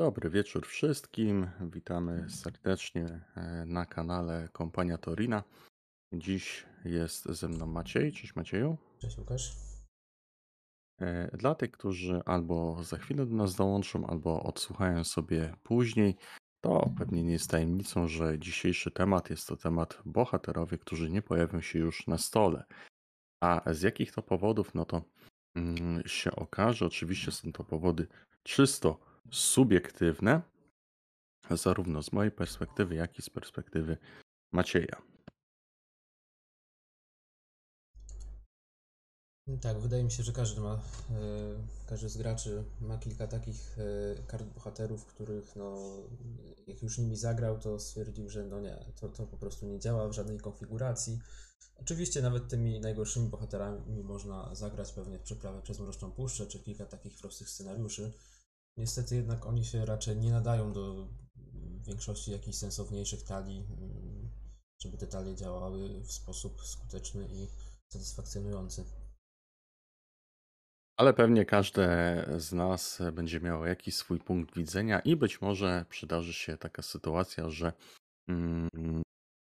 Dobry wieczór wszystkim. Witamy serdecznie e, na kanale Kompania Torina. Dziś jest ze mną Maciej. Cześć Macieju. Cześć Łukasz. E, Dla tych, którzy albo za chwilę do nas dołączą, albo odsłuchają sobie później, to pewnie nie jest tajemnicą, że dzisiejszy temat jest to temat bohaterowie, którzy nie pojawią się już na stole. A z jakich to powodów, no to mm, się okaże. Oczywiście są to powody czysto subiektywne, zarówno z mojej perspektywy, jak i z perspektywy Macieja. Tak, wydaje mi się, że każdy ma, e, każdy z graczy ma kilka takich e, kart bohaterów, których no, jak już nimi zagrał, to stwierdził, że no nie, to, to po prostu nie działa w żadnej konfiguracji. Oczywiście nawet tymi najgorszymi bohaterami można zagrać pewnie w przeprawę przez Mroczną Puszczę, czy kilka takich prostych scenariuszy. Niestety jednak oni się raczej nie nadają do większości jakichś sensowniejszych talii, mm, żeby te talie działały w sposób skuteczny i satysfakcjonujący. Ale pewnie każdy z nas będzie miał jakiś swój punkt widzenia, i być może przydarzy się taka sytuacja, że mm,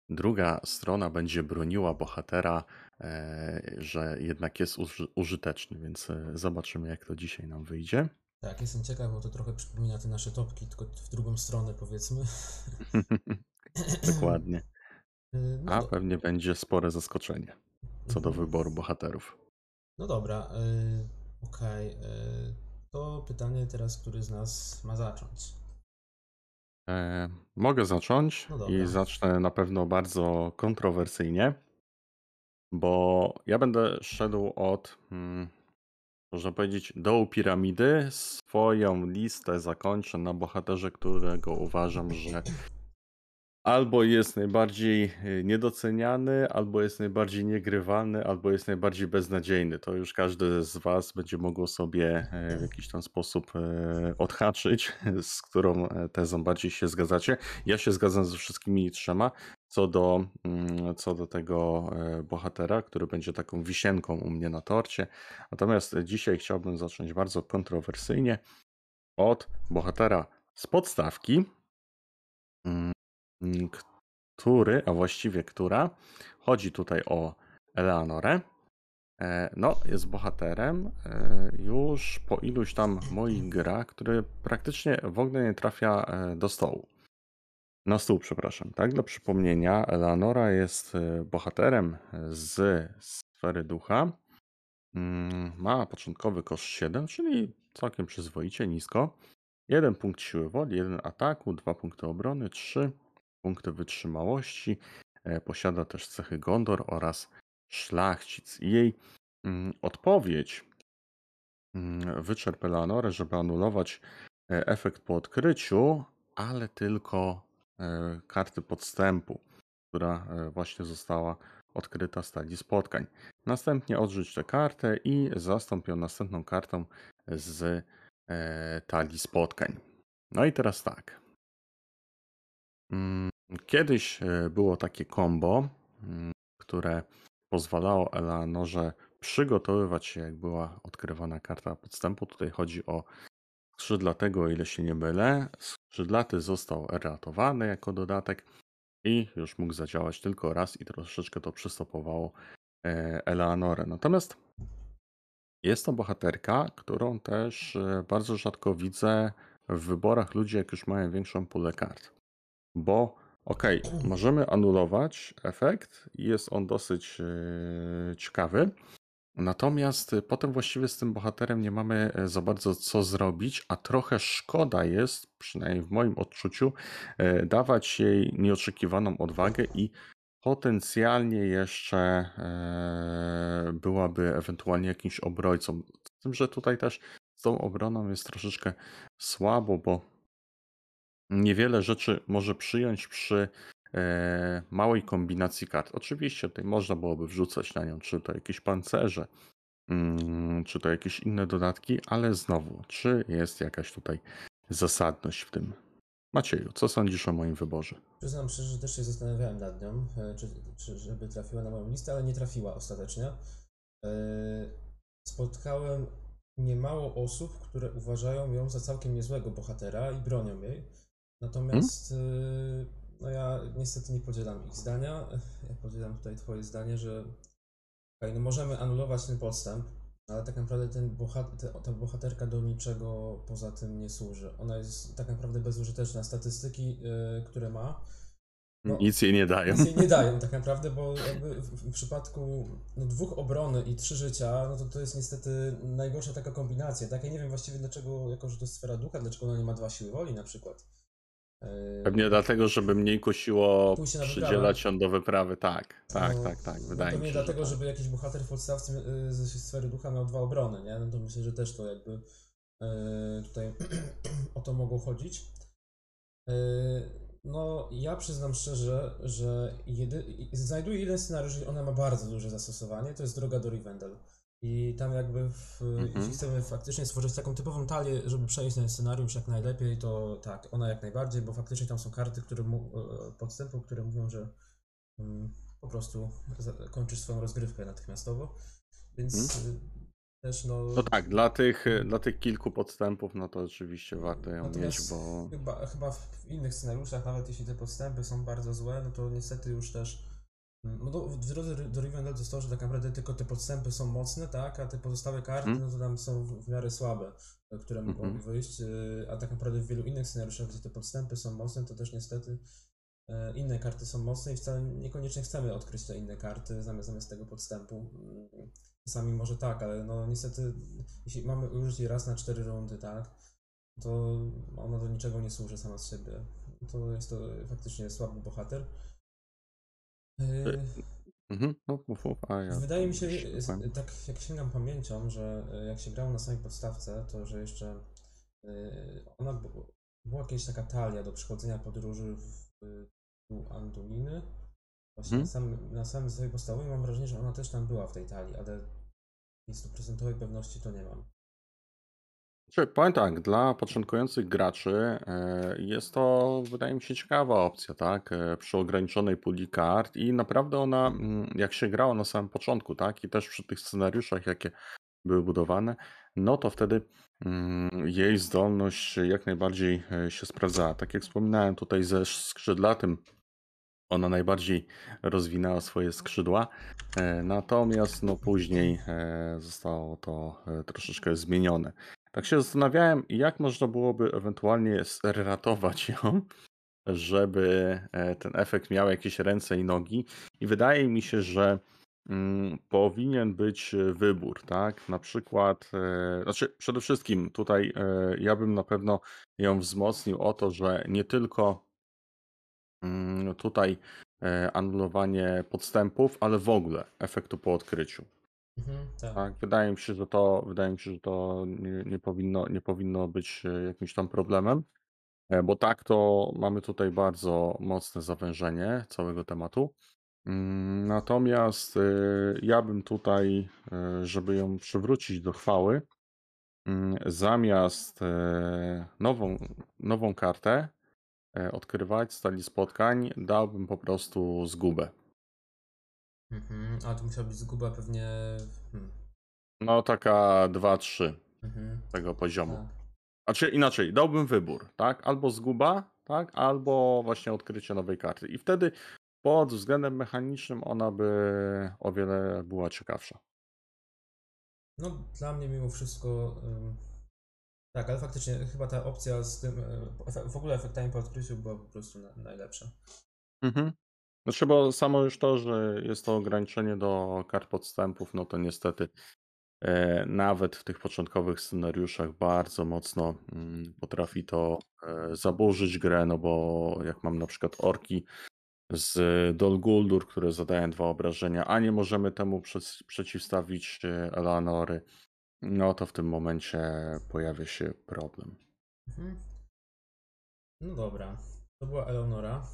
druga strona będzie broniła bohatera, e, że jednak jest uży- użyteczny, więc e, zobaczymy, jak to dzisiaj nam wyjdzie. Tak, jestem ciekaw, bo to trochę przypomina te nasze topki, tylko w drugą stronę powiedzmy. Dokładnie. Y, No, A do, pewnie będzie spore zaskoczenie co do Mhm. wyboru bohaterów. no dobra, y, okej. y, To pytanie teraz, który z nas ma zacząć? E, mogę zacząć No i zacznę na pewno bardzo kontrowersyjnie, bo ja będę szedł od, mm, można powiedzieć, dołu piramidy. Swoją listę zakończę na bohaterze, którego uważam, że albo jest najbardziej y, niedoceniany, albo jest najbardziej niegrywalny, albo jest najbardziej beznadziejny. To już każdy z Was będzie mogło sobie e, w jakiś tam sposób e, odhaczyć, z którą tezą bardziej się zgadzacie. Ja się zgadzam ze wszystkimi trzema. Co do, mm, co do tego bohatera, który będzie taką wisienką u mnie na torcie. Natomiast dzisiaj chciałbym zacząć bardzo kontrowersyjnie od bohatera z podstawki, mm, który, a właściwie która, chodzi tutaj o Eleanorę. E, No, jest bohaterem e, już po iluś tam moich grach, który praktycznie w ogóle nie trafia e, do stołu. Na stół, przepraszam. Tak, dla przypomnienia, Eleanora jest bohaterem z sfery ducha. Mm, Ma początkowy koszt 7, czyli całkiem przyzwoicie nisko. Jeden punkt siły woli, jeden ataku, dwa punkty obrony, trzy punkty wytrzymałości. E, Posiada też cechy Gondor oraz szlachcic. Jej mm, odpowiedź mm, wyczerpie Leonorę, żeby anulować e, efekt po odkryciu, ale tylko e, karty podstępu, która właśnie została odkryta z talii spotkań. Następnie odrzuć tę kartę i zastąp ją następną kartą z talii spotkań. No i teraz tak. Kiedyś e, było takie combo, mm, które pozwalało Eleanorze przygotowywać się, jak była odkrywana karta podstępu. Tutaj chodzi o skrzydlatego, ile się nie mylę. Skrzydlaty został ratowany jako dodatek i już mógł zadziałać tylko raz i troszeczkę to przystopowało e, Eleanorę. Natomiast jest to bohaterka, którą też e, bardzo rzadko widzę w wyborach ludzi, jak już mają większą pulę kart. Bo okej, możemy anulować efekt i jest on dosyć e, ciekawy. Natomiast e, potem właściwie z tym bohaterem nie mamy e, za bardzo co zrobić, a trochę szkoda jest, przynajmniej w moim odczuciu, dawać jej nieoczekiwaną odwagę i potencjalnie jeszcze byłaby ewentualnie jakimś obrońcą. Z tym, że tutaj też z tą obroną jest troszeczkę słabo, bo niewiele rzeczy może przyjąć przy e, małej kombinacji kart. Oczywiście tutaj można byłoby wrzucać na nią, czy to jakieś pancerze, mm, czy to jakieś inne dodatki, ale znowu, czy jest jakaś tutaj zasadność w tym? Macieju, co sądzisz o moim wyborze? Przyznam szczerze, że też się zastanawiałem nad nią, e, czy, czy żeby trafiła na moją listę, ale nie trafiła ostatecznie. E, Spotkałem niemało osób, które uważają ją za całkiem niezłego bohatera i bronią jej. Natomiast y, no ja niestety nie podzielam ich zdania. Ja podzielam tutaj twoje zdanie, że okej, no możemy anulować ten podstęp, ale tak naprawdę ten bohat te- ta bohaterka do niczego poza tym nie służy. Ona jest tak naprawdę bezużyteczna. Statystyki, y, które ma, No. Nic jej nie dają. nic jej nie dają tak naprawdę, bo jakby w, w przypadku no, dwóch obrony i trzy życia, no to to jest niestety najgorsza taka kombinacja. Tak, ja nie wiem właściwie dlaczego, jako że to jest sfera ducha, dlaczego ona nie ma dwa siły woli na przykład. Pewnie dlatego, żeby mniej kusiło przydzielać ją do wyprawy. Tak, tak, no, tak, tak. no Wydaje pewnie mi się, że dlatego, tak. żeby jakiś bohater w podstawce y, ze sfery ducha miał dwa obrony, nie? No to myślę, że też to jakby y, tutaj o to mogło chodzić. Y, No, ja przyznam szczerze, że jedy, znajduję jeden scenariusz, i ona ma bardzo duże zastosowanie, to jest droga do Rivendell. I tam jakby, w, Mhm. jeśli chcemy faktycznie stworzyć taką typową talię, żeby przejść ten scenariusz jak najlepiej, to tak, ona jak najbardziej, bo faktycznie tam są karty, które mu, e, podstępu, które mówią, że mm, po prostu kończysz swoją rozgrywkę natychmiastowo. Więc Mhm. y, też no, No tak, dla tych, dla tych kilku podstępów, no to oczywiście warto ją mieć, bo chyba, chyba w innych scenariuszach, nawet jeśli te podstępy są bardzo złe, no to niestety już też no do, w drodze do Rivendell jest to, że tak naprawdę tylko te podstępy są mocne, tak, a te pozostałe karty, Mhm. no to tam są w, miarę słabe, które mogą Mhm. wyjść, y, a tak naprawdę w wielu innych scenariuszach, gdzie te podstępy są mocne, to też niestety e, inne karty są mocne i wcale niekoniecznie chcemy odkryć te inne karty zamiast, zamiast tego podstępu. Mm, Czasami może tak, ale no niestety, jeśli mamy użyć jej raz na cztery rundy, tak, to ona do niczego nie służy sama z siebie. To jest to faktycznie słaby bohater. Yy, Mhm, no, mów, mów, a ja Wydaje mi się, powiem. tak jak sięgam pamięcią, że jak się grało na samej podstawce, to że jeszcze ona była jakaś taka talia do przechodzenia podróży w tu Anduliny. Właśnie na, Mhm. samym, na samym podstawowej mam wrażenie, że ona też tam była w tej talii, ale z stuprocentowej pewności to nie mam. Czy powiem tak, dla początkujących graczy e, jest to, wydaje mi się, ciekawa opcja, tak? E, Przy ograniczonej puli kart i naprawdę ona, mm, jak się grało na samym początku, tak? I też przy tych scenariuszach, jakie były budowane, no to wtedy mm, jej zdolność jak najbardziej e, się sprawdzała. Tak jak wspominałem tutaj ze skrzydlatym, ona najbardziej rozwinęła swoje skrzydła, natomiast no później zostało to troszeczkę zmienione. Tak się zastanawiałem, jak można byłoby ewentualnie ratować ją, żeby e, ten efekt miał jakieś ręce i nogi. I wydaje mi się, że mm, powinien być wybór, tak? Na przykład, e, znaczy przede wszystkim tutaj e, ja bym na pewno ją wzmocnił o to, że nie tylko mm, tutaj e, anulowanie podstępów, ale w ogóle efektu po odkryciu. Mhm, tak. Tak, wydaje mi się, że to, wydaje mi się, że to nie, nie powinno, nie powinno być e, jakimś tam problemem, e, bo tak to mamy tutaj bardzo mocne zawężenie całego tematu. Mm, Natomiast e, ja bym tutaj, żeby ją przywrócić do chwały, mm, zamiast nową, nową kartę odkrywać z talii spotkań, dałbym po prostu zgubę. Mhm, a to musiała być zguba pewnie. Hmm. No taka 2-3 Mhm, tego poziomu. tak. Znaczy inaczej, dałbym wybór, tak? Albo zguba, tak? Albo właśnie odkrycie nowej karty. I wtedy pod względem mechanicznym ona by o wiele była ciekawsza. No, dla mnie mimo wszystko. ym, tak, ale faktycznie chyba ta opcja z tym. efe- W ogóle efektami po odkryciu była po prostu na, najlepsza. Mhm. Znaczy, bo samo już to, że jest to ograniczenie do kart podstępów, no to niestety e, nawet w tych początkowych scenariuszach bardzo mocno mm, potrafi to e, zaburzyć grę, no bo jak mam na przykład orki z Dol Guldur, które zadają dwa obrażenia, a nie możemy temu przec- przeciwstawić e, Eleanory, no to w tym momencie pojawia się problem. Mhm. No dobra, to była Eleonora.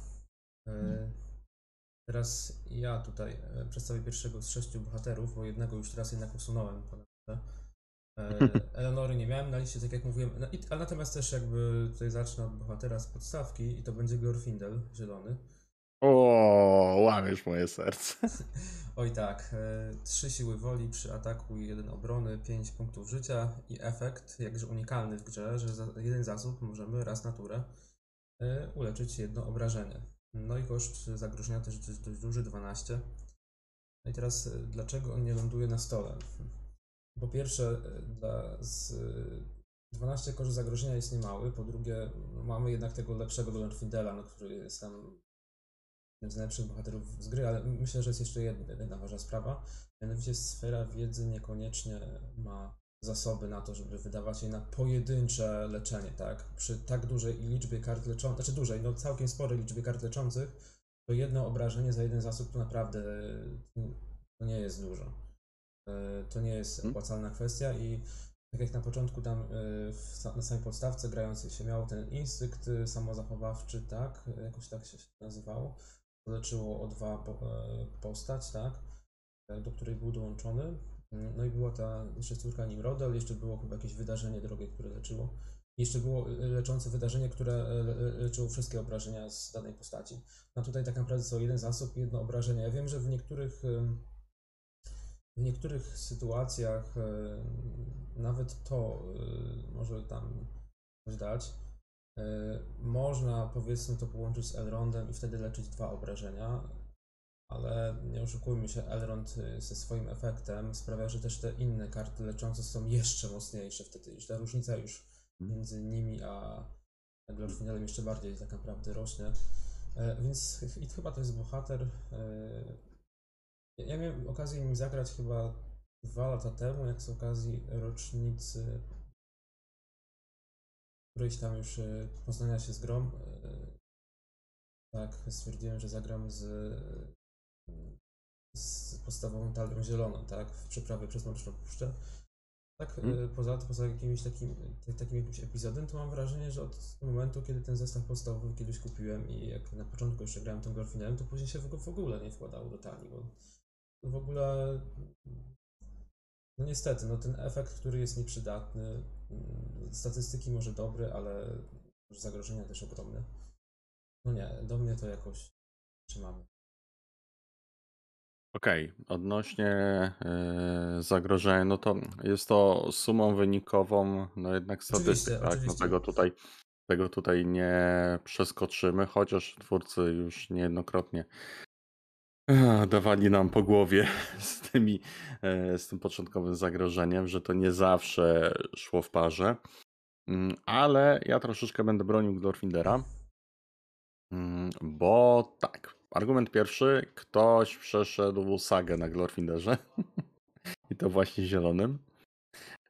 Y, Teraz ja tutaj e, przedstawię pierwszego z sześciu bohaterów, bo jednego już teraz jednak usunąłem. E, Eleonory nie miałem na liście, tak jak mówiłem, no, ale natomiast też jakby tutaj zacznę od bohatera z podstawki i to będzie Glorfindel, zielony. O, łamiesz moje serce. Oj tak, e, trzy siły woli przy ataku i jeden obrony, 5 punktów życia i efekt, jakże unikalny w grze, że za jeden zasób możemy raz na turę uleczyć jedno obrażenie. No i koszt zagrożenia też dość, dość duży, 12. No i teraz e, dlaczego on nie ląduje na stole? Po pierwsze, e, dla, z, e, 12 koszt zagrożenia jest niemały, po drugie no, mamy jednak tego lepszego Lorfindela, no, który jest tam jednym z najlepszych bohaterów z gry, ale myślę, że jest jeszcze jedna, jedna ważna sprawa. Mianowicie sfera wiedzy niekoniecznie ma zasoby na to, żeby wydawać je na pojedyncze leczenie, tak? Przy tak dużej liczbie kart leczących, znaczy dużej, no całkiem sporej liczbie kart leczących, to jedno obrażenie za jeden zasób to naprawdę to nie jest dużo. E, To nie jest Mhm. opłacalna kwestia i tak jak na początku tam e, na samej podstawce grający się miał ten instynkt e, samozachowawczy, tak? Jakoś tak się nazywało. To leczyło o dwa po, postać, tak? Do której był dołączony. No i była ta jeszcze córka Nimrodel, jeszcze było chyba jakieś wydarzenie drogie, które leczyło. Jeszcze było e, leczące wydarzenie, które le- leczyło wszystkie obrażenia z danej postaci. A tutaj tak naprawdę są jeden zasób, jedno obrażenie. Ja wiem, że w niektórych w niektórych sytuacjach nawet to może tam coś dać. Można powiedzmy to połączyć z Elrondem i wtedy leczyć dwa obrażenia, ale nie oszukujmy się, Elrond e, ze swoim efektem sprawia, że też te inne karty leczące są jeszcze mocniejsze wtedy. Już ta różnica już między nimi a Glorfindelem jeszcze bardziej tak naprawdę rośnie. E, Więc i chyba to jest bohater. e, ja miałem okazję nim zagrać chyba dwa lata temu, jak z okazji rocznicy którejś tam już e, poznania się z grą. e, Tak, stwierdziłem, że zagram z, z podstawową talią zieloną, tak, w przeprawie przez Mroczną Puszczę. Tak, Mhm. poza, poza jakimś takim, ta- takim jakimś epizodem, to mam wrażenie, że od momentu, kiedy ten zestaw podstawowy kiedyś kupiłem i jak na początku jeszcze grałem tym Glorfinem, to później się w, ogóle nie wkładało do talii, bo w ogóle no niestety, no ten efekt, który jest nieprzydatny, mm, statystyki może dobre, ale zagrożenia też ogromne. No nie, do mnie to jakoś trzymamy. Okej, odnośnie e, zagrożenia, no to jest to sumą wynikową, no jednak statystyk, Oczywiście, tak? No oczywiście. tego tutaj, tego tutaj nie przeskoczymy, chociaż twórcy już niejednokrotnie eh, dawali nam po głowie z tymi, e, z tym początkowym zagrożeniem, że to nie zawsze szło w parze. Mm, Ale ja troszeczkę będę bronił Glorfindera, mm, bo tak, argument pierwszy, ktoś przeszedł sagę na Glorfinderze i to właśnie zielonym.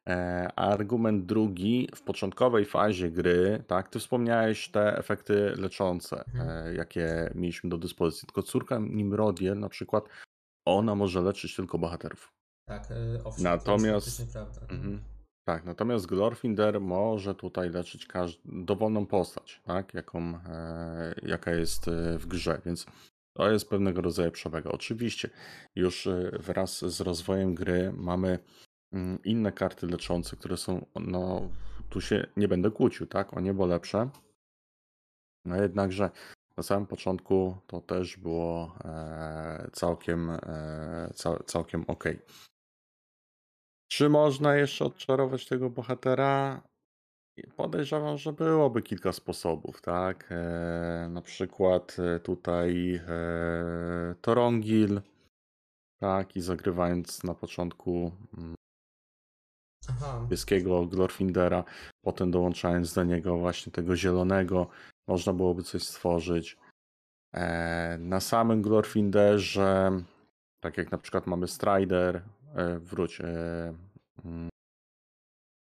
E, Argument drugi, w początkowej fazie gry, tak, ty wspomniałeś te efekty leczące, Mhm. e, jakie mieliśmy do dyspozycji. Tylko córka Nimrodiel na przykład, ona może leczyć tylko bohaterów. Tak, e, owszem, Natomiast- prawda. Mhm. Tak, natomiast Glorfinder może tutaj leczyć każ- dowolną postać, tak, jaką, e, jaka jest w grze, więc to jest pewnego rodzaju przewaga. Oczywiście już e, wraz z rozwojem gry mamy mm, inne karty leczące, które są, no tu się nie będę kłócił, tak, o niebo lepsze. No jednakże na samym początku to też było e, całkiem, e, cał, całkiem ok. Czy można jeszcze odczarować tego bohatera? Podejrzewam, że byłoby kilka sposobów, tak? E, na przykład e, tutaj e, Torongil, tak? I zagrywając na początku mm, Aha, niebieskiego Glorfindera, potem dołączając do niego właśnie tego zielonego, można byłoby coś stworzyć. E, na samym Glorfinderze, tak jak na przykład mamy Strider, e, wróć, e, mm,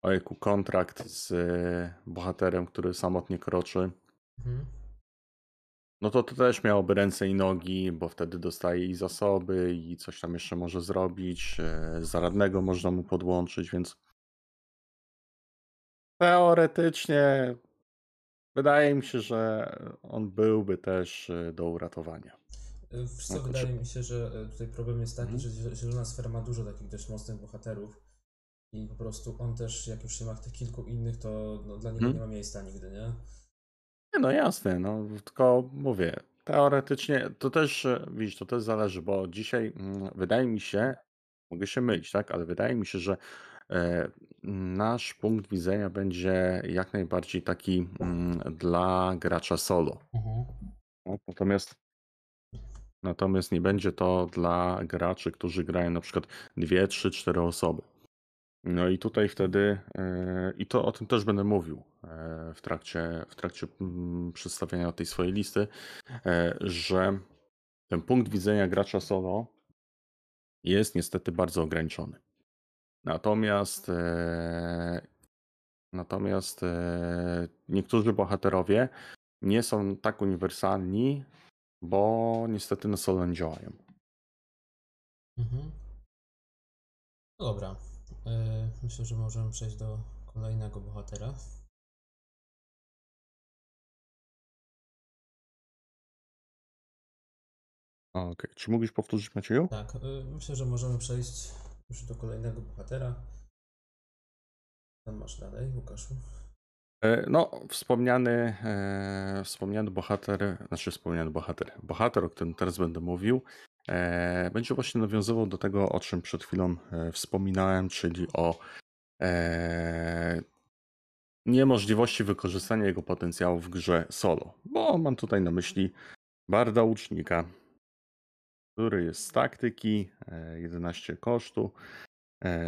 ojku, kontrakt z e, bohaterem, który samotnie kroczy, mhm. no to to też miałoby ręce i nogi, bo wtedy dostaje i zasoby, i coś tam jeszcze może zrobić. e, Zaradnego można mu podłączyć, więc teoretycznie wydaje mi się, że on byłby też e, do uratowania. Wiesz co, to wydaje czy- mi się, że tutaj problem jest taki, Mhm. że zie- zielona sfera ma dużo takich dość mocnych bohaterów i po prostu on też, jak już się ma tych kilku innych, to no, dla niego Mhm. nie ma miejsca nigdy, nie? Nie, no jasne, no tylko mówię, Teoretycznie to też, e, widzisz, to też zależy, bo dzisiaj mm, wydaje mi się, mogę się mylić, tak, ale wydaje mi się, że e, nasz punkt widzenia będzie jak najbardziej taki mm, dla gracza solo. Mhm. Tak? Natomiast natomiast nie będzie to dla graczy, którzy grają na przykład 2, 3, 4 osoby. No i tutaj wtedy, e, i to o tym też będę mówił e, w trakcie, w trakcie mm, przedstawiania tej swojej listy, e, że ten punkt widzenia gracza solo jest niestety bardzo ograniczony. Natomiast natomiast niektórzy bohaterowie nie są tak uniwersalni, bo niestety na solo nie działają. Mhm. No dobra. E, Myślę, że możemy przejść do kolejnego bohatera. Okej, czy mógłbyś powtórzyć Macieju? Tak, e, myślę, że możemy przejść już do kolejnego bohatera. Tam masz dalej, Łukaszu. E, No, wspomniany, e, wspomniany bohater, znaczy wspomniany bohater, bohater, o którym teraz będę mówił, będzie właśnie nawiązywał do tego, o czym przed chwilą e, wspominałem, czyli o e, niemożliwości wykorzystania jego potencjału w grze solo. Bo mam tutaj na myśli Barda Łucznika, który jest z taktyki, e, 11 kosztu,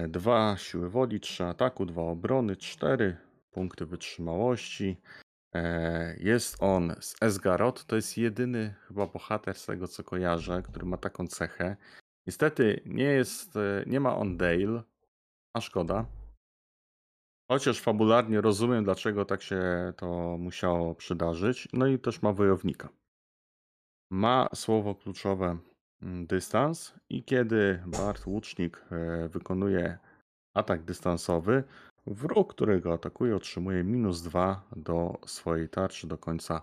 2 siły woli, 3 ataku, 2 obrony, 4 punkty wytrzymałości. E, Jest on z Esgarot. To jest jedyny chyba bohater z tego co kojarzę, który ma taką cechę. Niestety nie jest, e, nie ma on Dale, a szkoda. Chociaż fabularnie rozumiem, dlaczego tak się to musiało przydarzyć. No i też ma wojownika. Ma słowo kluczowe mm, dystans i kiedy Bart Łucznik e, wykonuje atak dystansowy, wróg, który go atakuje, otrzymuje minus 2 do swojej tarczy do końca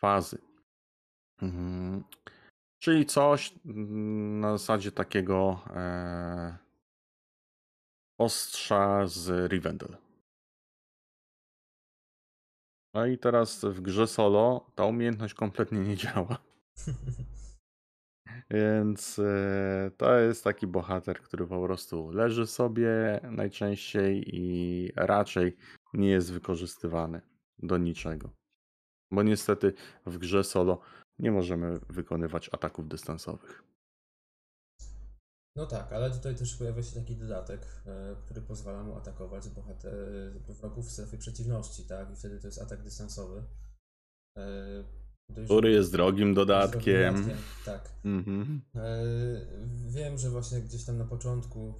fazy. Mhm. Czyli coś mm, na zasadzie takiego e, ostrza z Rivendell. No i teraz w grze solo ta umiejętność kompletnie nie działa. Więc e, to jest taki bohater, który po prostu leży sobie najczęściej i raczej nie jest wykorzystywany do niczego. Bo niestety w grze solo nie możemy wykonywać ataków dystansowych. No tak, ale tutaj też pojawia się taki dodatek, e, który pozwala mu atakować bohater, wrogów w strefie przeciwności, tak? I wtedy to jest atak dystansowy. Który jest drogim dodatkiem. dodatkiem, Tak. Mhm. E, Wiem, że właśnie gdzieś tam na początku,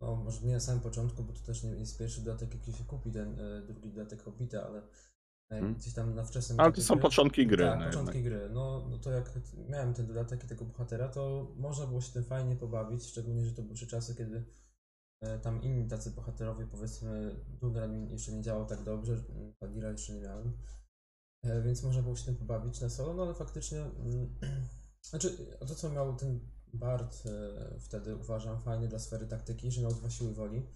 no może nie na samym początku, bo to też nie jest pierwszy dodatek, jaki się kupi, ten e, drugi dodatek Hobbita, ale e, Mhm. gdzieś tam na wczesnym Ale to są gry- początki gry. Tak, no początki jednak. gry. No, no to jak miałem ten dodatek i tego bohatera, to można było się tym fajnie pobawić, szczególnie, że to były czasy, kiedy tam inni tacy bohaterowie, powiedzmy, Duneran jeszcze nie działał tak dobrze, Padira jeszcze nie miałem, więc można było się tym pobawić na solo, no ale faktycznie, mm, znaczy to co miał ten Bard e, wtedy uważam fajny dla sfery taktyki, że miał dwa siły woli.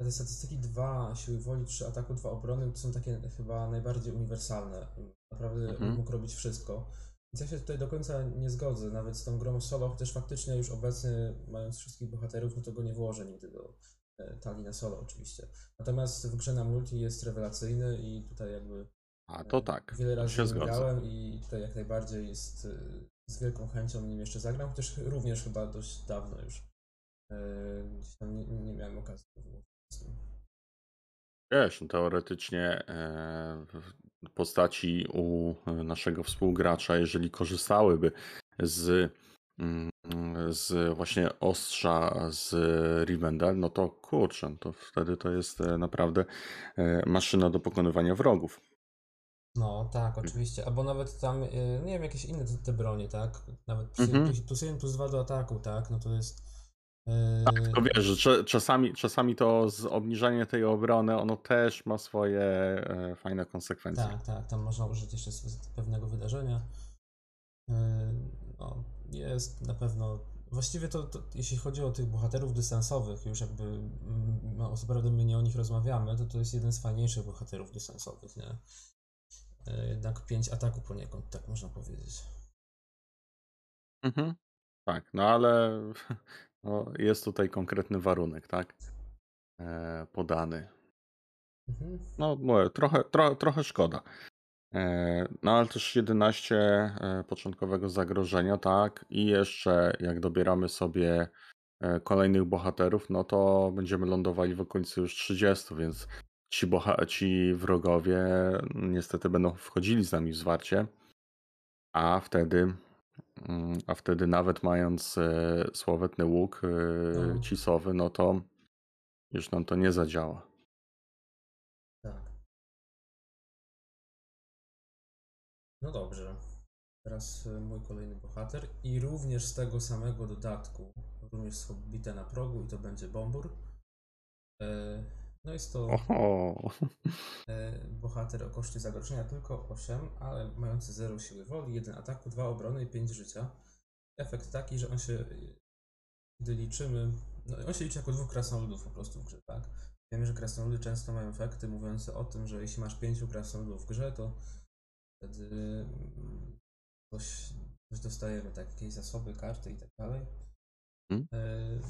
A te statystyki dwa siły woli, trzy ataku, dwa obrony to są takie chyba najbardziej uniwersalne. Naprawdę Mhm. mógł robić wszystko. Więc ja się tutaj do końca nie zgodzę, nawet z tą grą solo, chociaż faktycznie już obecnie, mając wszystkich bohaterów, no to go nie włożę nigdy do e, talii na solo oczywiście. Natomiast w grze na multi jest rewelacyjny i tutaj jakby A to tak. wiele razy się grałem i tutaj jak najbardziej jest y, z wielką chęcią nim jeszcze zagram, chociaż również chyba dość dawno już y, gdzieś tam nie, nie miałem okazji. Wiesz, no teoretycznie e, w postaci u naszego współgracza, jeżeli korzystałyby z, mm, z właśnie ostrza z Rivendell, no to kurczę, no to wtedy to jest e, naprawdę e, maszyna do pokonywania wrogów. No tak, oczywiście. Albo nawet tam, y, nie wiem, jakieś inne te, te bronie, tak? Nawet plus, Mhm. plus, plus 1, plus 2 do ataku, tak? No to jest. y, Tak, tylko wiesz, że czasami, czasami to z obniżanie tej obrony, ono też ma swoje e, fajne konsekwencje. Tak, tak, tam można użyć jeszcze pewnego wydarzenia. Yy, No, jest na pewno. Właściwie to, to jeśli chodzi o tych bohaterów dystansowych, już jakby mm, no, co prawda my nie o nich rozmawiamy, to to jest jeden z fajniejszych bohaterów dystansowych, nie? Yy, Jednak pięć ataku poniekąd, tak można powiedzieć. Mhm. Tak, no ale no, jest tutaj konkretny warunek, tak? E, podany. Mhm. No, mówię, trochę, tro, trochę szkoda. E, no, ale też 11 e, początkowego zagrożenia, tak? I jeszcze jak dobieramy sobie e, kolejnych bohaterów, no to będziemy lądowali w okolicy już 30, więc ci, boha- ci wrogowie niestety będą wchodzili z nami w zwarcie, a wtedy Mm, A wtedy nawet mając e, sławetny łuk e, No. cisowy, no to już nam to nie zadziała. Tak. No dobrze. Teraz y, mój kolejny bohater i również z tego samego dodatku, również z Hobbita na progu i to będzie Bombur. E, No jest to Oho. e, bohater o koszcie zagrożenia tylko 8, ale mający 0 siły woli, 1 ataku, 2 obrony i 5 życia. Efekt taki, że on się, gdy liczymy, no on się liczy jako dwóch krasnoludów po prostu w grze, tak? Wiemy, że krasnoludy często mają efekty mówiące o tym, że jeśli masz pięciu krasnoludów w grze, to wtedy mm, coś, coś dostajemy, tak, jakieś zasoby, karty i tak dalej. Hmm? E,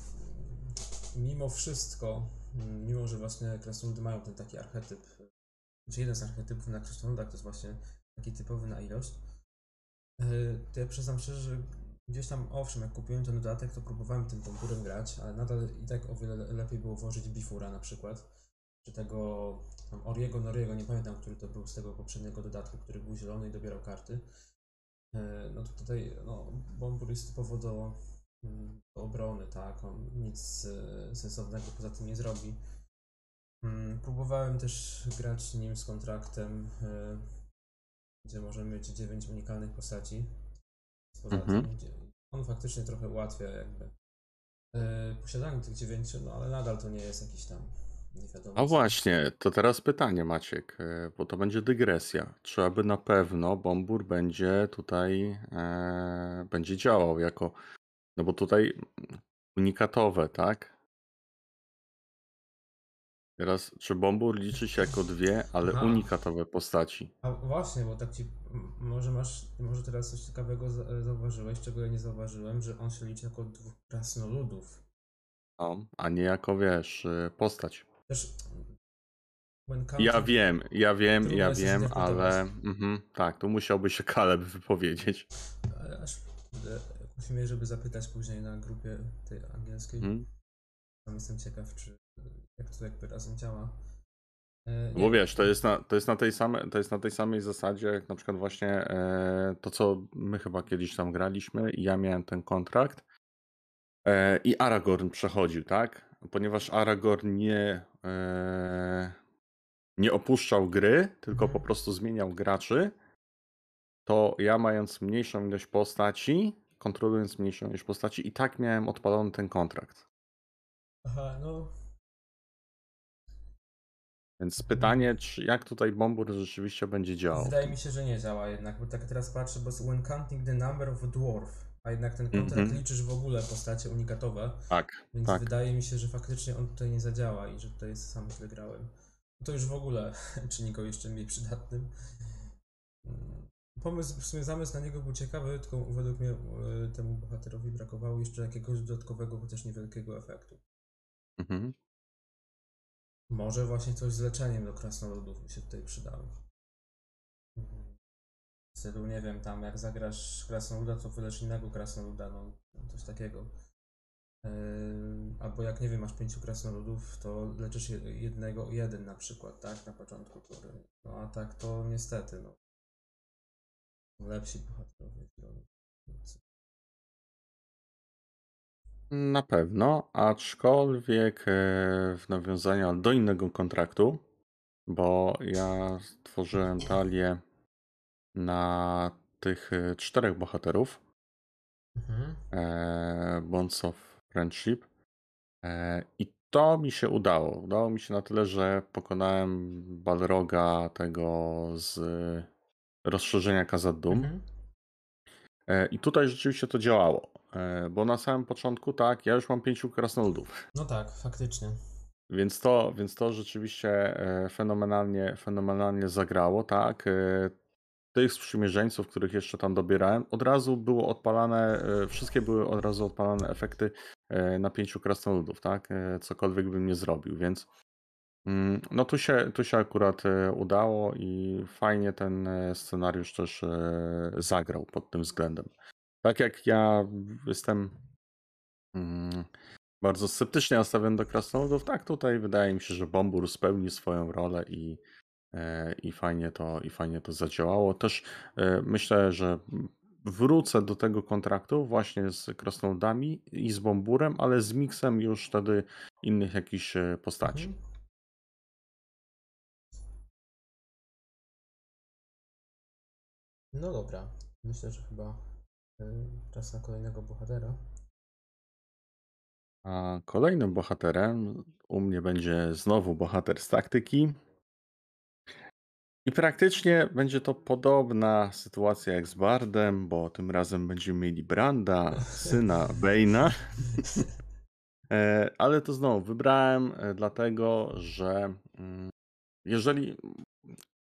Mimo wszystko, mm, mimo że właśnie krasnoludy mają ten taki archetyp, znaczy jeden z archetypów na krasnoludach to jest właśnie taki typowy na ilość, e, to ja przyznam szczerze, że gdzieś tam, owszem, jak kupiłem ten dodatek, to próbowałem tym pomburem grać, ale nadal i tak o wiele le- lepiej było włożyć Bifura na przykład, czy tego tam Oriego Noriego, nie pamiętam, który to był z tego poprzedniego dodatku, który był zielony i dobierał karty. E, No to tutaj, no, Bombur jest typowo do obrony, tak, on nic e, sensownego poza tym nie zrobi. Mm, Próbowałem też grać nim z kontraktem, e, gdzie możemy mieć 9 unikalnych postaci. Poza Mhm. tym, on faktycznie trochę ułatwia jakby e, posiadanie tych 9, no ale nadal to nie jest jakiś tam A właśnie, to teraz pytanie Maciek, bo to będzie dygresja. Czy aby na pewno Bombur będzie tutaj, e, będzie działał jako, no bo tutaj unikatowe, tak? Teraz, czy Bombur liczy się jako dwie, ale Aha. unikatowe postaci? A właśnie, bo tak ci, może masz, może teraz coś ciekawego za- zauważyłeś, czego ja nie zauważyłem, że on się liczy jako dwóch krasnoludów. No, a nie jako, wiesz, e, postać. Też Ja wiem, ja wiem, ja wiem, ale mhm, tak, tu musiałby się Kaleb wypowiedzieć. Ale Aż musimy, żeby zapytać później na grupie tej angielskiej. Tam jestem ciekaw, czy jak to jakby razem działa. E, Bo wiesz, to jest, na, to, jest na tej same, to jest na tej samej zasadzie, jak na przykład właśnie e, to, co my chyba kiedyś tam graliśmy i ja miałem ten kontrakt e, i Aragorn przechodził, tak? Ponieważ Aragorn nie, e, nie opuszczał gry, tylko Mhm. po prostu zmieniał graczy, to ja mając mniejszą ilość postaci, kontrolując mniejszą ilość postaci i tak miałem odpalony ten kontrakt. Aha, no Więc pytanie, czy jak tutaj Bombur rzeczywiście będzie działał? Wydaje mi się, że nie działa jednak, bo tak teraz patrzę, bo jest when counting the number of dwarf, a jednak ten kontrakt Mhm. liczysz w ogóle postacie unikatowe, Tak, więc tak. wydaje mi się, że faktycznie on tutaj nie zadziała i że tutaj jest sam źle grałem. To już w ogóle czyni go jeszcze mniej przydatnym. Pomysł, w sumie zamysł na niego był ciekawy, tylko według mnie e, temu bohaterowi brakowało jeszcze jakiegoś dodatkowego, chociaż niewielkiego efektu. Mhm. Może właśnie coś z leczeniem do krasnoludów się tutaj przydało. Mhm. W stylu, nie wiem, tam jak zagrasz krasnoluda, to wylecz innego krasnoluda, no coś takiego. Yy, albo jak, nie wiem, masz pięciu krasnoludów, to leczysz je- jednego, jeden na przykład, tak, na początku tury. No a tak to niestety, no. Lepsi bohaterowie zrobią. Na pewno, aczkolwiek e, w nawiązaniu do innego kontraktu, bo ja stworzyłem talię na tych e, czterech bohaterów Mhm. e, Bonds of Friendship i to mi się udało. Udało mi się na tyle, że pokonałem Balroga tego z rozszerzenia Kazad Dum. Mhm. E, I tutaj rzeczywiście to działało, e, bo na samym początku tak, ja już mam pięciu krasnoludów. No tak, faktycznie. Więc to, więc to rzeczywiście e, fenomenalnie, fenomenalnie zagrało, tak. Tych sprzymierzeńców, których jeszcze tam dobierałem, od razu było odpalane, wszystkie były od razu odpalane efekty na pięciu krasnoludów, tak? Cokolwiek bym nie zrobił, więc no tu się, tu się akurat udało i fajnie ten scenariusz też zagrał pod tym względem. Tak jak ja jestem mm, bardzo sceptycznie nastawiony do krasnoludów, tak tutaj wydaje mi się, że Bombur spełni swoją rolę i E, i fajnie to, i fajnie to zadziałało. Też e, myślę, że wrócę do tego kontraktu właśnie z Krasnoludami i z Bomburem, ale z miksem już wtedy innych jakichś e, postaci. No dobra, myślę, że chyba czas na kolejnego bohatera. A kolejnym bohaterem u mnie będzie znowu bohater z taktyki, i praktycznie będzie to podobna sytuacja jak z Bardem, bo tym razem będziemy mieli Branda, syna Bane'a. E, ale to znowu wybrałem e, dlatego, że mm, jeżeli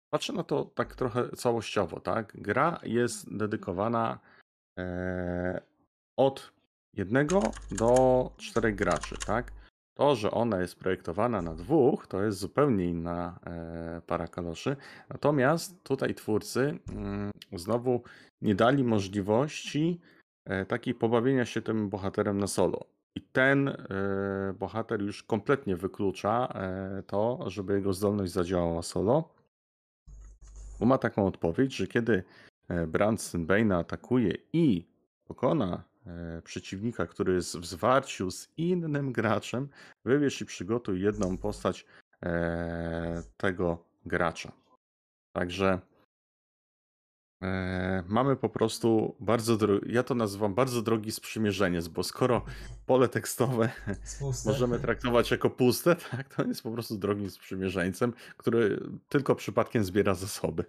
patrzę na to tak trochę całościowo, tak? Gra jest dedykowana e, od jednego do czterech graczy, tak? To, że ona jest projektowana na dwóch, to jest zupełnie inna e, para kaloszy. Natomiast tutaj twórcy mm, znowu nie dali możliwości e, takiej pobawienia się tym bohaterem na solo. I ten e, bohater już kompletnie wyklucza to, żeby jego zdolność zadziałała solo. Bo ma taką odpowiedź, że kiedy Branson Bane'a atakuje i pokona E, przeciwnika, który jest w zwarciu z innym graczem, wybierz i przygotuj jedną postać e, tego gracza. Także e, mamy po prostu bardzo drogi, ja to nazywam bardzo drogi sprzymierzeniec, bo skoro pole tekstowe możemy traktować jako puste, tak, to jest po prostu drogim sprzymierzeńcem, który tylko przypadkiem zbiera zasoby.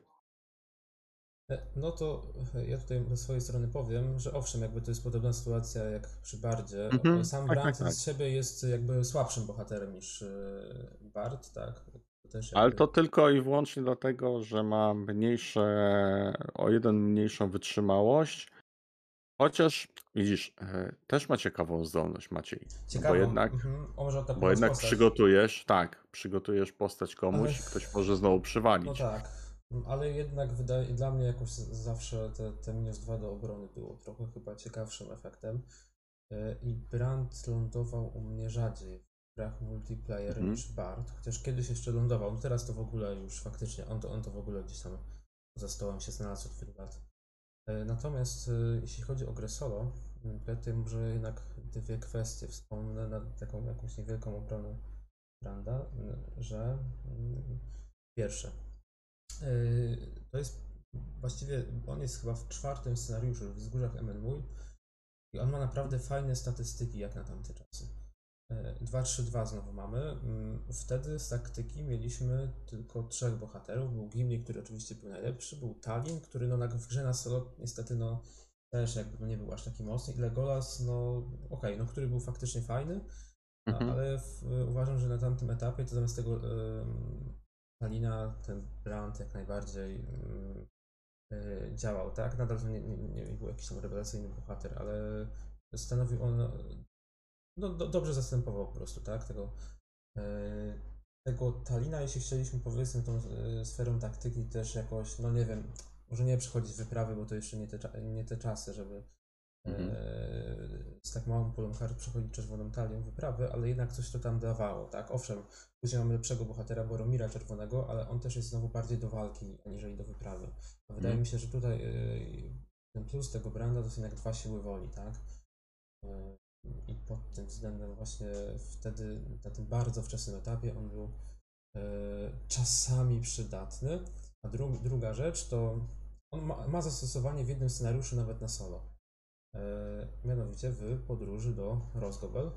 E, no to e, ja tutaj ze swojej strony powiem, że owszem, jakby to jest podobna sytuacja jak przy Bardzie. Mhm, Sam tak, Brand tak, tak. z siebie jest jakby słabszym bohaterem niż e, Bard, tak? To. Ale to tylko i wyłącznie dlatego, że ma mniejsze, o jeden mniejszą wytrzymałość. Chociaż widzisz, też ma ciekawą zdolność Maciej. Ciekawą, bo jednak, mhm. może bo jednak przygotujesz, tak, przygotujesz postać komuś Ale... i ktoś może znowu przywalić. No tak, ale jednak wydaje, dla mnie jakoś zawsze te, te minus 2 do obrony było trochę chyba ciekawszym efektem. E, I Brand lądował u mnie rzadziej grach multiplayer mm. niż Bard, chociaż kiedyś jeszcze lądował. No teraz to w ogóle już faktycznie, on to, on to w ogóle gdzieś tam za stołem się znalazł od wielu lat. E, natomiast e, jeśli chodzi o grę solo, to tutaj może jednak dwie kwestie wspomnę na taką jakąś niewielką obronę Branda, że pierwsze, to jest właściwie, on jest chyba w czwartym scenariuszu w Wzgórzach MNW i on ma naprawdę fajne statystyki jak na tamte czasy. 2-3-2 znowu mamy. Mm, wtedy z taktyki mieliśmy tylko trzech bohaterów. Był Gimli, który oczywiście był najlepszy, był Talin, który no w grze na solo niestety no też jakby no nie był aż taki mocny i Legolas, no okej, okay, no który był faktycznie fajny, mhm. ale w, uważam, że na tamtym etapie to zamiast tego Halina, ten brand jak najbardziej yy, działał, tak? Nadal to nie, nie, nie, był jakiś tam rewelacyjny bohater, ale stanowił on, no, do, dobrze zastępował po prostu, tak? Tego, yy, tego Talina, jeśli chcieliśmy powiedzmy tą yy, sferą taktyki też jakoś, no nie wiem, może nie przechodzić wyprawy, bo to jeszcze nie te, nie te czasy, żeby Mhm. E, z tak małą pulą kart przechodzi czerwoną talią wyprawy, ale jednak coś to tam dawało, tak? Owszem, później mamy lepszego bohatera Boromira Czerwonego, ale on też jest znowu bardziej do walki, aniżeli do wyprawy. A wydaje mhm. mi się, że tutaj e, ten plus tego branda to są jednak dwa siły woli, tak? E, I pod tym względem właśnie wtedy, na tym bardzo wczesnym etapie on był czasami przydatny. A dru druga rzecz to on ma, ma zastosowanie w jednym scenariuszu nawet na solo. E, mianowicie w podróży do Rosgobel.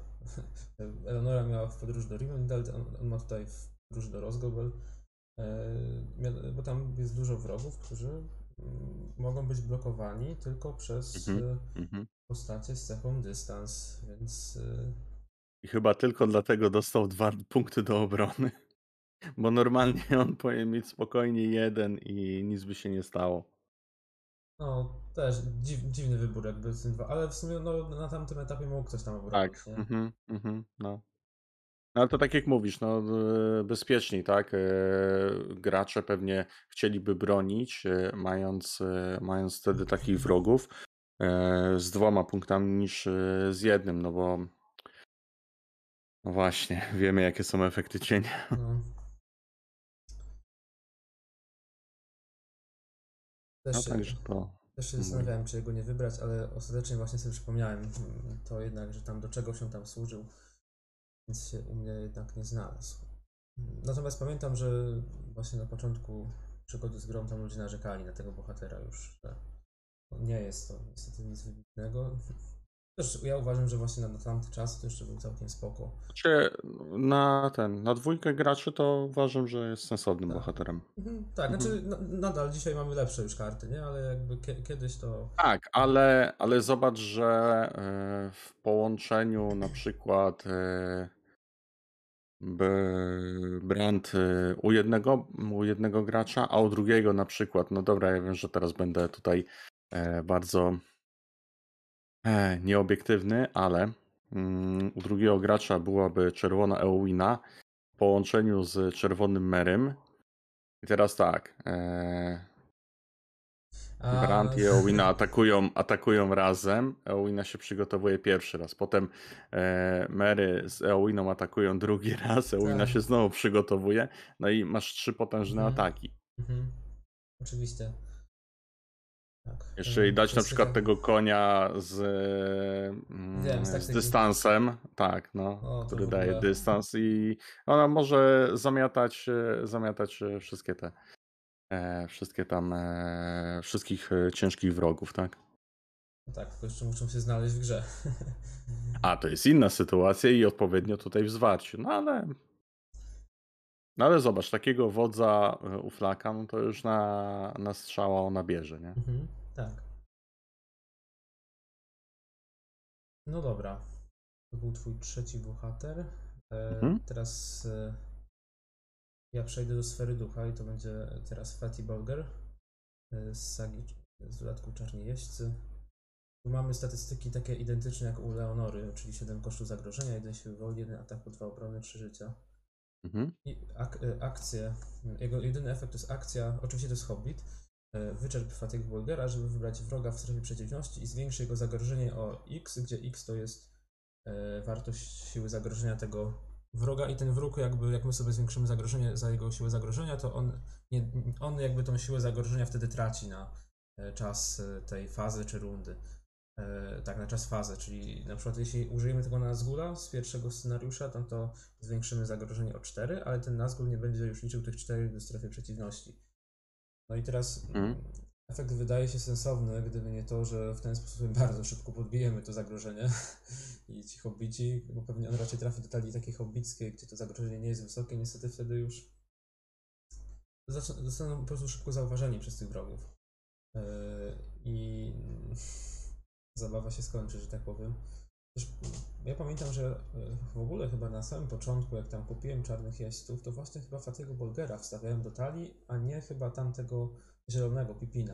Eleonora miała w podróży do Rivendell, on, on ma tutaj w podróży do Rosgobel, e, bo tam jest dużo wrogów, którzy mm, mogą być blokowani tylko przez mm -hmm. Postacie z cechą dystans, więc... I chyba tylko dlatego dostał dwa punkty do obrony. Bo normalnie on powinien mieć spokojnie jeden i nic by się nie stało. No, też dziw, dziwny wybór jakby z tym dwa, ale w sumie no, na tamtym etapie mógł ktoś tam obronić, Tak. Mhm, mhm, no. No ale to tak jak mówisz, no y, bezpieczniej, tak? Y, Gracze pewnie chcieliby bronić, y, mając, y, mając wtedy takich wrogów y, z dwoma punktami niż y, z jednym, no bo no właśnie, wiemy jakie są efekty cienia. No. Też, No się, także to. też się mówię. zastanawiałem, czy jego nie wybrać, ale ostatecznie właśnie sobie przypomniałem to jednak, że tam do czego się tam służył, więc się u mnie jednak nie znalazł. Natomiast pamiętam, że właśnie na początku przygody z grą tam ludzie narzekali na tego bohatera już, że nie jest to niestety nic wybitnego. Też ja uważam, że właśnie na, na tamty czas to jeszcze był całkiem spoko. Znaczy, na ten, na dwójkę graczy to uważam, że jest sensownym Tak. bohaterem. Mhm, tak, znaczy na, nadal dzisiaj mamy lepsze już karty, nie? Ale jakby kie, kiedyś to... Tak, ale, ale zobacz, że e, w połączeniu na przykład e, brand e, u jednego, u jednego gracza, a u drugiego na przykład, no dobra, ja wiem, że teraz będę tutaj bardzo e, nieobiektywny, ale mm, u drugiego gracza byłaby czerwona Eowina w połączeniu z czerwonym Merym. I teraz tak, e, Brand i Eowina atakują, atakują razem. Eowina się przygotowuje pierwszy raz. Potem e, Mary z Eowiną atakują drugi raz. Eowina Tak. się znowu przygotowuje. No i masz trzy potężne Mhm. ataki. Mhm. Oczywiście. Tak. Jeszcze i dać na przykład tego konia z, mm, Wiem, z dystansem. Tak, no, O, który w daje ogóle- dystans i ona może zamiatać, e, zamiatać e, wszystkie te e, wszystkie tam wszystkich ciężkich wrogów, tak? No tak, tylko jeszcze muszą się znaleźć w grze. A, to jest inna sytuacja i odpowiednio tutaj w zwarciu. No ale. No ale zobacz, takiego wodza e, u flaka, no to już na, na strzała ona bierze, nie? Mhm, tak. No dobra. To był twój trzeci bohater. E, Mhm. Teraz e, ja przejdę do sfery ducha i to będzie teraz Fatty Bulger e, z sagi z dodatku Czarni Jeźdźcy. Tu mamy statystyki takie identyczne jak u Leonory, czyli 7 kosztów zagrożenia, 1 siły woli, 1 ataku, 2 obrony, 3 życia. Mhm. I ak- y, akcje, jego jedyny efekt to jest akcja, oczywiście to jest Hobbit, y, wyczerp Fatigue Bulgara, żeby wybrać wroga w strefie przeciwności i zwiększy jego zagrożenie o x, gdzie x to jest y, wartość siły zagrożenia tego wroga i ten wróg jakby, jak my sobie zwiększymy zagrożenie za jego siłę zagrożenia, to on, nie, on jakby tą siłę zagrożenia wtedy traci na czas tej fazy czy rundy. Y, Tak, na czas fazy, czyli na przykład jeśli użyjemy tego Nazgula z pierwszego scenariusza, to, to zwiększymy zagrożenie o 4, ale ten Nazgul nie będzie już liczył tych 4 do strefy przeciwności. No i teraz mm, efekt wydaje się sensowny, gdyby nie to, że w ten sposób bardzo szybko podbijemy to zagrożenie i ci hobbici, bo pewnie on raczej trafi do talii takiej hobbickiej, gdzie to zagrożenie nie jest wysokie, niestety wtedy już zostaną po prostu szybko zauważeni przez tych wrogów. Yy, I zabawa się skończy, że tak powiem. Ja pamiętam, że e, w ogóle chyba na samym początku, jak tam kupiłem czarnych jeźdźców, to właśnie chyba Fatiego Bolgera wstawiałem do talii, a nie chyba tamtego zielonego Pipina.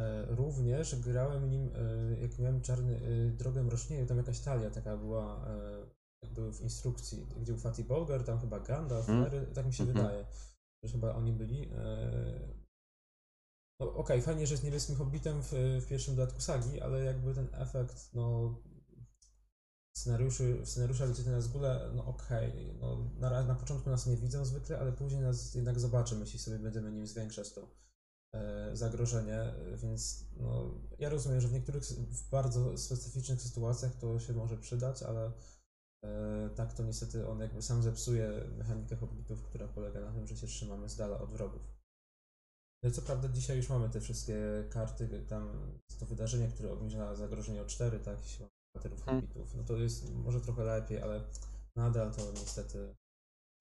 E, Również grałem nim, e, jak miałem czarny drogę mrocznieju, tam jakaś talia taka była jakby w instrukcji, gdzie był Fatih Bolger, tam chyba Gandalf, Mm. Merry, tak mi się Mhm. wydaje, że chyba oni byli. Okej, fajnie, że jest niebieskim hobbitem w, w pierwszym dodatku sagi, ale jakby ten efekt, no w scenariuszy, w scenariuszach, gdzie ten Nazgule, no okej, no na, na początku nas nie widzą zwykle, ale później nas jednak zobaczymy, jeśli sobie będziemy nim zwiększać to e, zagrożenie, więc no, ja rozumiem, że w niektórych, w bardzo specyficznych sytuacjach to się może przydać, ale e, tak to niestety on jakby sam zepsuje mechanikę hobbitów, która polega na tym, że się trzymamy z dala od wrogów. No Co prawda dzisiaj już mamy te wszystkie karty, tam jest to wydarzenie, które obniża zagrożenie o 4, tak, mamy bohaterów Hmm. hobbitów, no to jest może trochę lepiej, ale nadal to niestety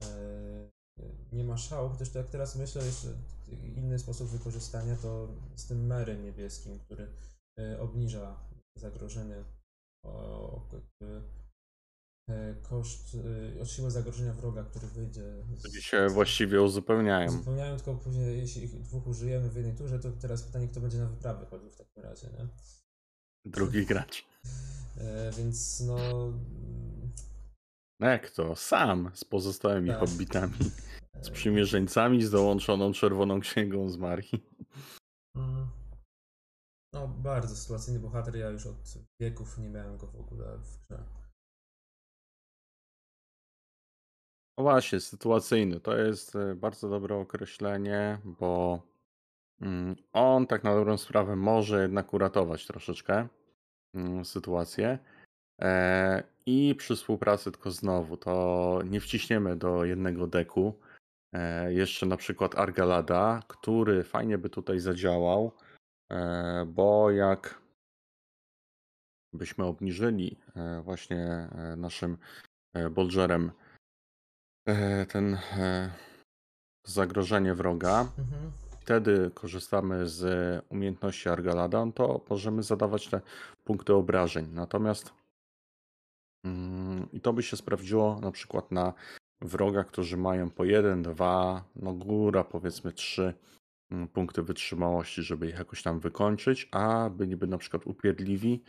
e, nie ma szału, chociaż to jak teraz myślę, jeszcze inny sposób wykorzystania to z tym merem niebieskim, który e, obniża zagrożenie o, e, koszt e, od siły zagrożenia wroga, który wyjdzie. z- się właściwie uzupełniają. Uzupełniają, tylko później, jeśli ich dwóch użyjemy w jednej turze, to teraz pytanie, kto będzie na wyprawy chodził w takim razie, nie? Drugi gracz. E, więc no. No jak to? Sam z pozostałymi Tak. hobbitami. Z e, przymierzeńcami, z dołączoną czerwoną księgą z Marii. mm, No, bardzo sytuacyjny bohater. Ja już od wieków nie miałem go w ogóle w grze. No właśnie, sytuacyjny. To jest e, bardzo dobre określenie, bo mm, on tak na dobrą sprawę może jednak uratować troszeczkę mm, sytuację. E, I przy współpracy tylko znowu, to nie wciśniemy do jednego deku e, jeszcze na przykład Argalada, który fajnie by tutaj zadziałał, bo jak byśmy obniżyli właśnie naszym Bolgerem e, ten e, zagrożenie wroga, Mhm. wtedy korzystamy z umiejętności Argalada, no to możemy zadawać te punkty obrażeń. Natomiast mm, i to by się sprawdziło na przykład na wroga, którzy mają po 1, 2, no góra powiedzmy 3 mm, punkty wytrzymałości, żeby ich jakoś tam wykończyć, a byliby na przykład upierdliwi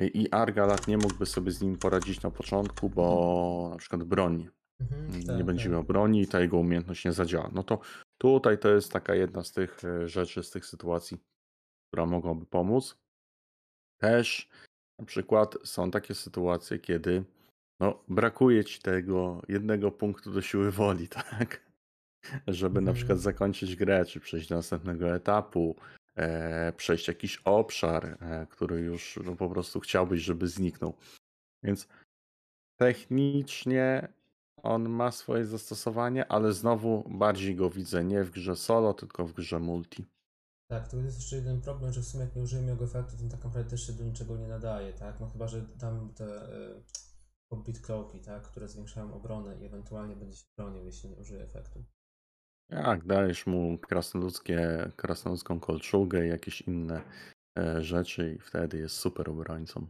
i Argalat nie mógłby sobie z nim poradzić na początku, bo na przykład broni Mhm, nie tak, będzie tak. miał broni i ta jego umiejętność nie zadziała. No to tutaj to jest taka jedna z tych e, rzeczy, z tych sytuacji, która mogłaby pomóc. Też na przykład są takie sytuacje, kiedy no, brakuje ci tego jednego punktu do siły woli, tak? Żeby na Mhm. przykład zakończyć grę, czy przejść do następnego etapu, e, przejść jakiś obszar, e, który już no, po prostu chciałbyś, żeby zniknął. Więc technicznie on ma swoje zastosowanie, ale znowu bardziej go widzę nie w grze solo, tylko w grze multi. Tak, to jest jeszcze jeden problem, że w sumie jak nie użyjemy jego efektu, to on tak naprawdę też się do niczego nie nadaje, tak? No chyba, że dam te y, Hobbit Cloaki, tak? Które zwiększają obronę i ewentualnie będzie się bronił, jeśli nie użyje efektu. Jak dajesz mu krasnoludzkie, krasnoludzką kolczugę i jakieś inne e, rzeczy i wtedy jest super obrońcą.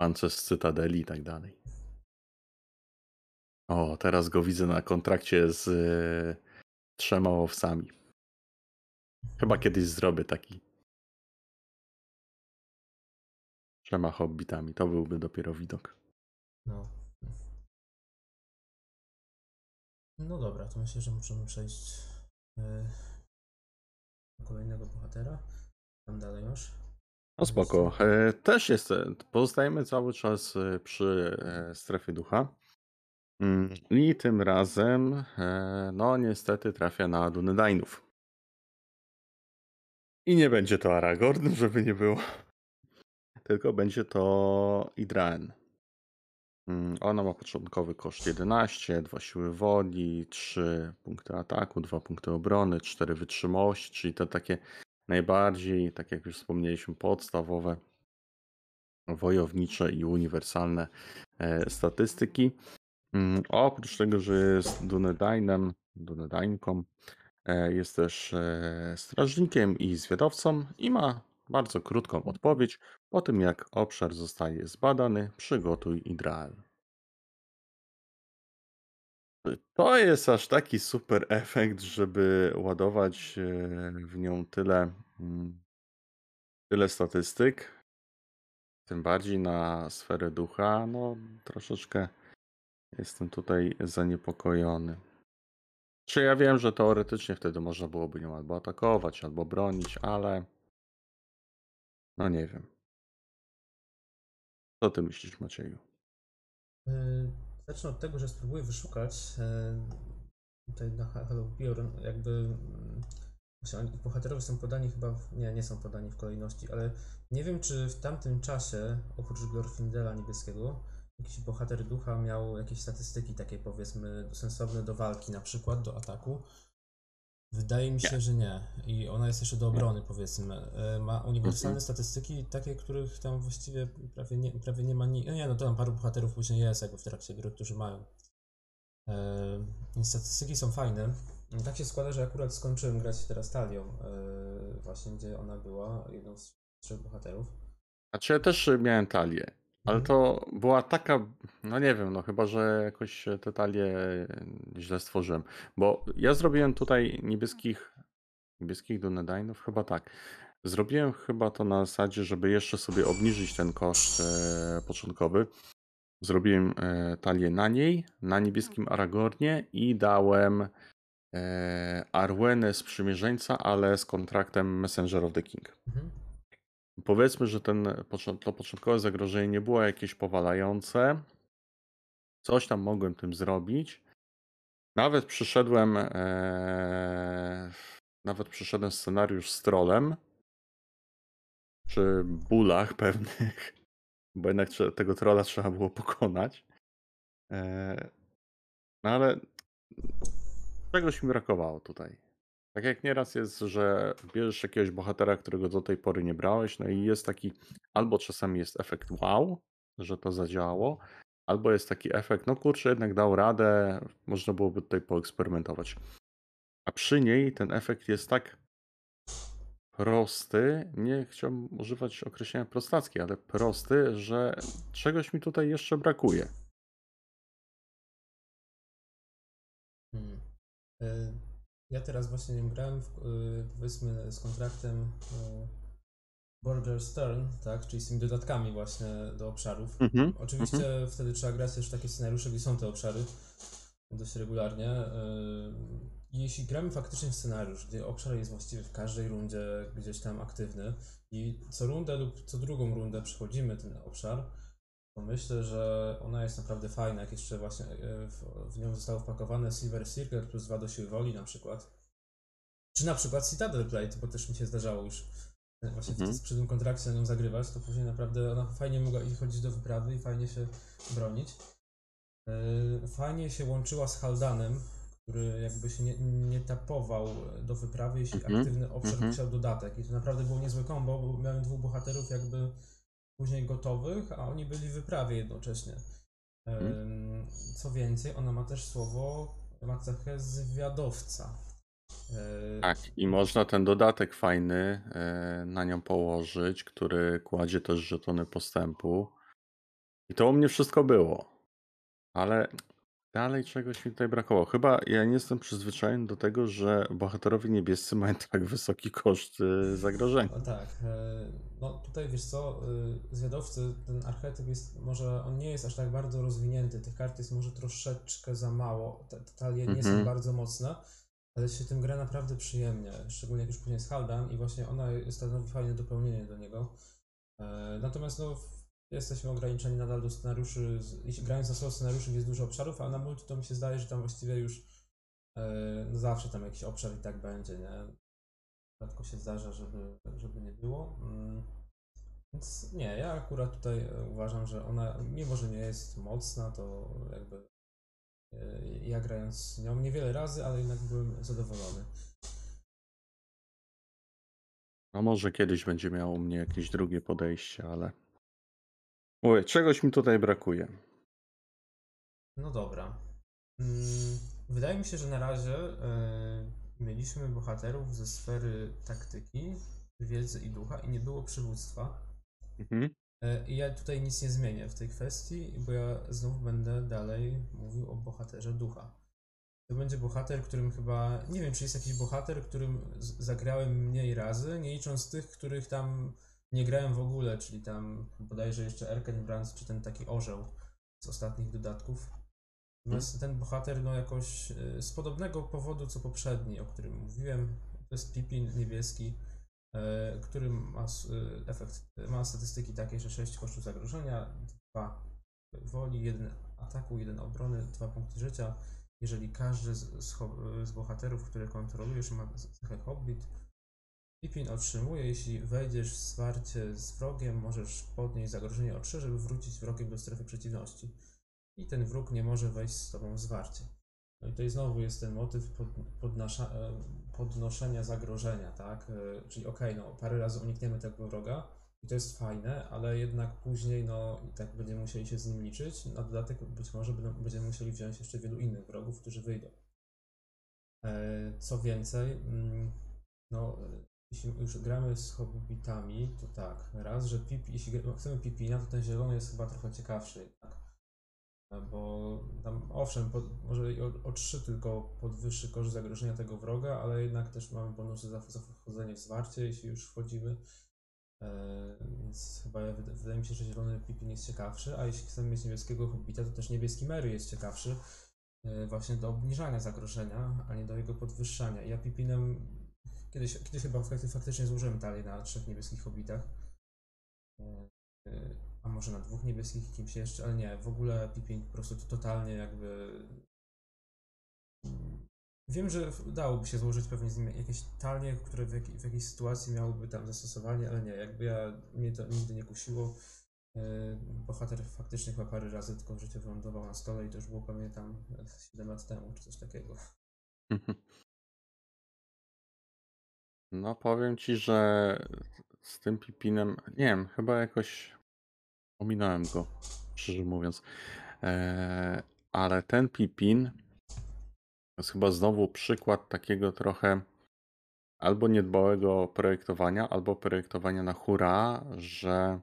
Pancerz z Cytadeli i tak dalej. O, teraz go widzę na kontrakcie z e, trzema owcami. Chyba kiedyś zrobię taki. Trzema hobbitami. To byłby dopiero widok. No. No dobra, to myślę, że możemy przejść y, do kolejnego bohatera. Tam dalej masz. No spoko. E, Też jest, e, pozostajemy cały czas e, przy e, strefie ducha. Mm, I tym razem, e, no niestety trafia na Dunedainów. I nie będzie to Aragorn, żeby nie było. Tylko będzie to Idraen. Mm, Ona ma początkowy koszt 11, 2 siły woli, 3 punkty ataku, 2 punkty obrony, 4 wytrzymałości, czyli te takie najbardziej, tak jak już wspomnieliśmy, podstawowe wojownicze i uniwersalne e, statystyki. Mm, Oprócz tego, że jest Dunedainem, Dunedainką, e, jest też e, strażnikiem i zwiadowcą i ma bardzo krótką odpowiedź. Po tym jak obszar zostaje zbadany, przygotuj Idrael. To jest aż taki super efekt, żeby ładować e, w nią tyle, mm, tyle statystyk. Tym bardziej na sferę ducha, no troszeczkę jestem tutaj zaniepokojony. Czy ja wiem, że teoretycznie wtedy można byłoby nią albo atakować, albo bronić, ale no nie wiem. Co ty myślisz, Macieju? Y, Zacznę od tego, że spróbuję wyszukać y, tutaj na Hello jakby mm, bohaterowie są podani chyba, w, nie, nie są podani w kolejności, ale nie wiem, czy w tamtym czasie, oprócz Glorfindela niebieskiego, jakiś bohater ducha miał jakieś statystyki takie powiedzmy sensowne do walki, na przykład do ataku. Wydaje mi się, że nie. I ona jest jeszcze do obrony, powiedzmy. E, Ma uniwersalne statystyki, takie, których tam właściwie prawie nie, prawie nie ma. Ni- no nie, no to tam paru bohaterów później jest, jakby w trakcie gry, którzy mają. Więc statystyki są fajne. Tak się składa, że akurat skończyłem grać teraz Talią, e, właśnie gdzie ona była jedną z trzech bohaterów. Znaczy ja też miałem talię. Ale to była taka, no nie wiem, no chyba, że jakoś te talie źle stworzyłem. Bo ja zrobiłem tutaj niebieskich, niebieskich Dunedainów, chyba tak. Zrobiłem chyba to na zasadzie, żeby jeszcze sobie obniżyć ten koszt e, początkowy. Zrobiłem e, talię na niej, na niebieskim Aragornie i dałem e, Arwenę Sprzymierzeńca, ale z kontraktem Messenger of the King. Mhm. Powiedzmy, że ten, to początkowe zagrożenie nie było jakieś powalające. Coś tam mogłem tym zrobić. Nawet przyszedłem, e, nawet przyszedłem scenariusz z trolem. Przy bólach pewnych, bo jednak tego trolla trzeba było pokonać. E, no ale czegoś mi brakowało tutaj. Tak jak nieraz jest, że bierzesz jakiegoś bohatera, którego do tej pory nie brałeś, no i jest taki, albo czasami jest efekt wow, że to zadziałało, albo jest taki efekt, no kurczę, jednak dał radę, można byłoby tutaj poeksperymentować. A przy niej ten efekt jest tak prosty, nie chciałbym używać określenia prostacki, ale prosty, że czegoś mi tutaj jeszcze brakuje. Hmm. E, Ja teraz właśnie nim grałem, w, e, powiedzmy, z kontraktem e, Border Stern, tak, czyli z tymi dodatkami właśnie do obszarów. Mhm, Oczywiście wtedy trzeba grać też w takie scenariusze, gdzie są te obszary dość regularnie. I jeśli gramy faktycznie w scenariusz, gdzie obszar jest właściwie w każdej rundzie gdzieś tam aktywny i co rundę lub co drugą rundę przechodzimy ten obszar, myślę, że ona jest naprawdę fajna, jak jeszcze właśnie e, w, w nią zostało wpakowane Silver Circle plus 2 do siły woli na przykład. Czy na przykład Citadel Plate, bo też mi się zdarzało już e, właśnie Mhm. w, przy tym kontrakcie na nią zagrywać, to później naprawdę ona fajnie mogła i chodzić do wyprawy i fajnie się bronić. E, Fajnie się łączyła z Haldanem, który jakby się nie, nie tapował do wyprawy, jeśli Mhm, aktywny obszar mhm. musiał dodatek. I to naprawdę było niezłe kombo, bo miałem dwóch bohaterów jakby później gotowych, a oni byli w wyprawie jednocześnie. Em, Co więcej, ona ma też słowo, ma cechę zwiadowca. E, Tak, i można ten dodatek fajny e, na nią położyć, który kładzie też żetony postępu. I to u mnie wszystko było. Ale dalej czegoś mi tutaj brakowało. Chyba ja nie jestem przyzwyczajony do tego, że bohaterowie niebiescy mają tak wysoki koszt y, zagrożenia. No tak, e, no tutaj wiesz co, e, zwiadowcy, ten archetyp jest, może on nie jest aż tak bardzo rozwinięty, tych kart jest może troszeczkę za mało, te, talie nie są Mhm. bardzo mocne, ale się tym gra naprawdę przyjemnie, szczególnie jak już później jest Haldan i właśnie ona stanowi fajne dopełnienie do niego. E, Natomiast no, jesteśmy ograniczeni nadal do scenariuszy, grając na solo scenariuszy jest dużo obszarów, a na multi to mi się zdaje, że tam właściwie już e, no zawsze tam jakiś obszar i tak będzie, nie? rzadko się zdarza, żeby, żeby nie było. Mm, Więc nie, ja akurat tutaj e, uważam, że ona, mimo że nie jest mocna, to jakby e, ja grając z nią niewiele razy, ale jednak byłem zadowolony. No może kiedyś będzie miało mnie jakieś drugie podejście, ale. Mówię, czegoś mi tutaj brakuje. No dobra. Mm, Wydaje mi się, że na razie e, mieliśmy bohaterów ze sfery taktyki, wiedzy i ducha i nie było przywództwa. Mhm. E, I ja tutaj nic nie zmienię w tej kwestii, bo ja znów będę dalej mówił o bohaterze ducha. To będzie bohater, którym chyba. Nie wiem, czy jest jakiś bohater, którym zagrałem mniej razy, nie licząc tych, których tam nie grałem w ogóle, czyli tam bodajże jeszcze Erkenbrand, czy ten taki orzeł z ostatnich dodatków. Natomiast ten bohater, no jakoś e, z podobnego powodu co poprzedni, o którym mówiłem, to jest Pippin niebieski, e, który ma e, efekt, ma statystyki takie, że 6 kosztów zagrożenia, 2 woli, 1 ataku, 1 obrony, 2 punkty życia. Jeżeli każdy z, z, z bohaterów, które kontrolujesz, ma cechę Hobbit, Pippin otrzymuje, jeśli wejdziesz w zwarcie z wrogiem, możesz podnieść zagrożenie o 3, żeby wrócić wrogiem do strefy przeciwności. I ten wróg nie może wejść z tobą w zwarcie. No i tutaj znowu jest ten motyw pod, podnasza, e, podnoszenia zagrożenia, tak? E, Czyli okej, no parę razy unikniemy tego wroga i to jest fajne, ale jednak później no i tak będziemy musieli się z nim liczyć. Na dodatek być może będziemy musieli wziąć jeszcze wielu innych wrogów, którzy wyjdą. E, Co więcej, mm, no jeśli już gramy z hobbitami, to tak, raz, że pip, jeśli chcemy pipina, to ten zielony jest chyba trochę ciekawszy, tak? Bo tam owszem, może o, o 3 tylko podwyższy koszt zagrożenia tego wroga, ale jednak też mamy bonusy za, za wchodzenie w zwarcie, jeśli już wchodzimy. E, więc chyba ja, wyda- wydaje mi się, że zielony pipin jest ciekawszy, a jeśli chcemy mieć niebieskiego hobbita, to też niebieski Mary jest ciekawszy. e, Właśnie do obniżania zagrożenia, a nie do jego podwyższania. Ja pipinem Kiedyś, kiedyś chyba fakty- faktycznie złożyłem talię na trzech niebieskich hobbitach. E, e, A może na dwóch niebieskich i kimś jeszcze, ale nie, w ogóle Pippin po prostu to totalnie jakby... mm, Wiem, że dałoby się złożyć pewnie z nim jakieś talie, które w, jak, w jakiejś sytuacji miałyby tam zastosowanie, ale nie, jakby ja, mnie to nigdy nie kusiło. E, Bohater faktycznie chyba parę razy tylko w życiu wylądował na stole i to już było pewnie tam 7 lat temu, czy coś takiego. No powiem ci, że z tym Pipinem, nie wiem, chyba jakoś ominąłem go, szczerze mówiąc. Eee, ale ten Pipin to jest chyba znowu przykład takiego trochę albo niedbałego projektowania, albo projektowania na hura, że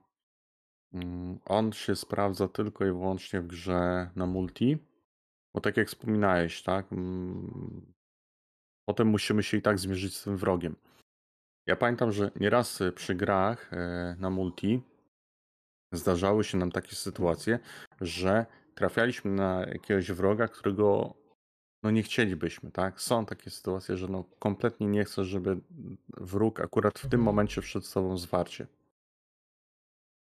mm, on się sprawdza tylko i wyłącznie w grze na multi. Bo tak jak wspominałeś, tak? mm, Potem musimy się i tak zmierzyć z tym wrogiem. Ja pamiętam, że nieraz y, przy grach e, na multi zdarzały się nam takie sytuacje, że trafialiśmy na jakiegoś wroga, którego no nie chcielibyśmy, tak? Są takie sytuacje, że no kompletnie nie chcesz, żeby wróg akurat w tym Mhm. momencie tobą w zwarcie.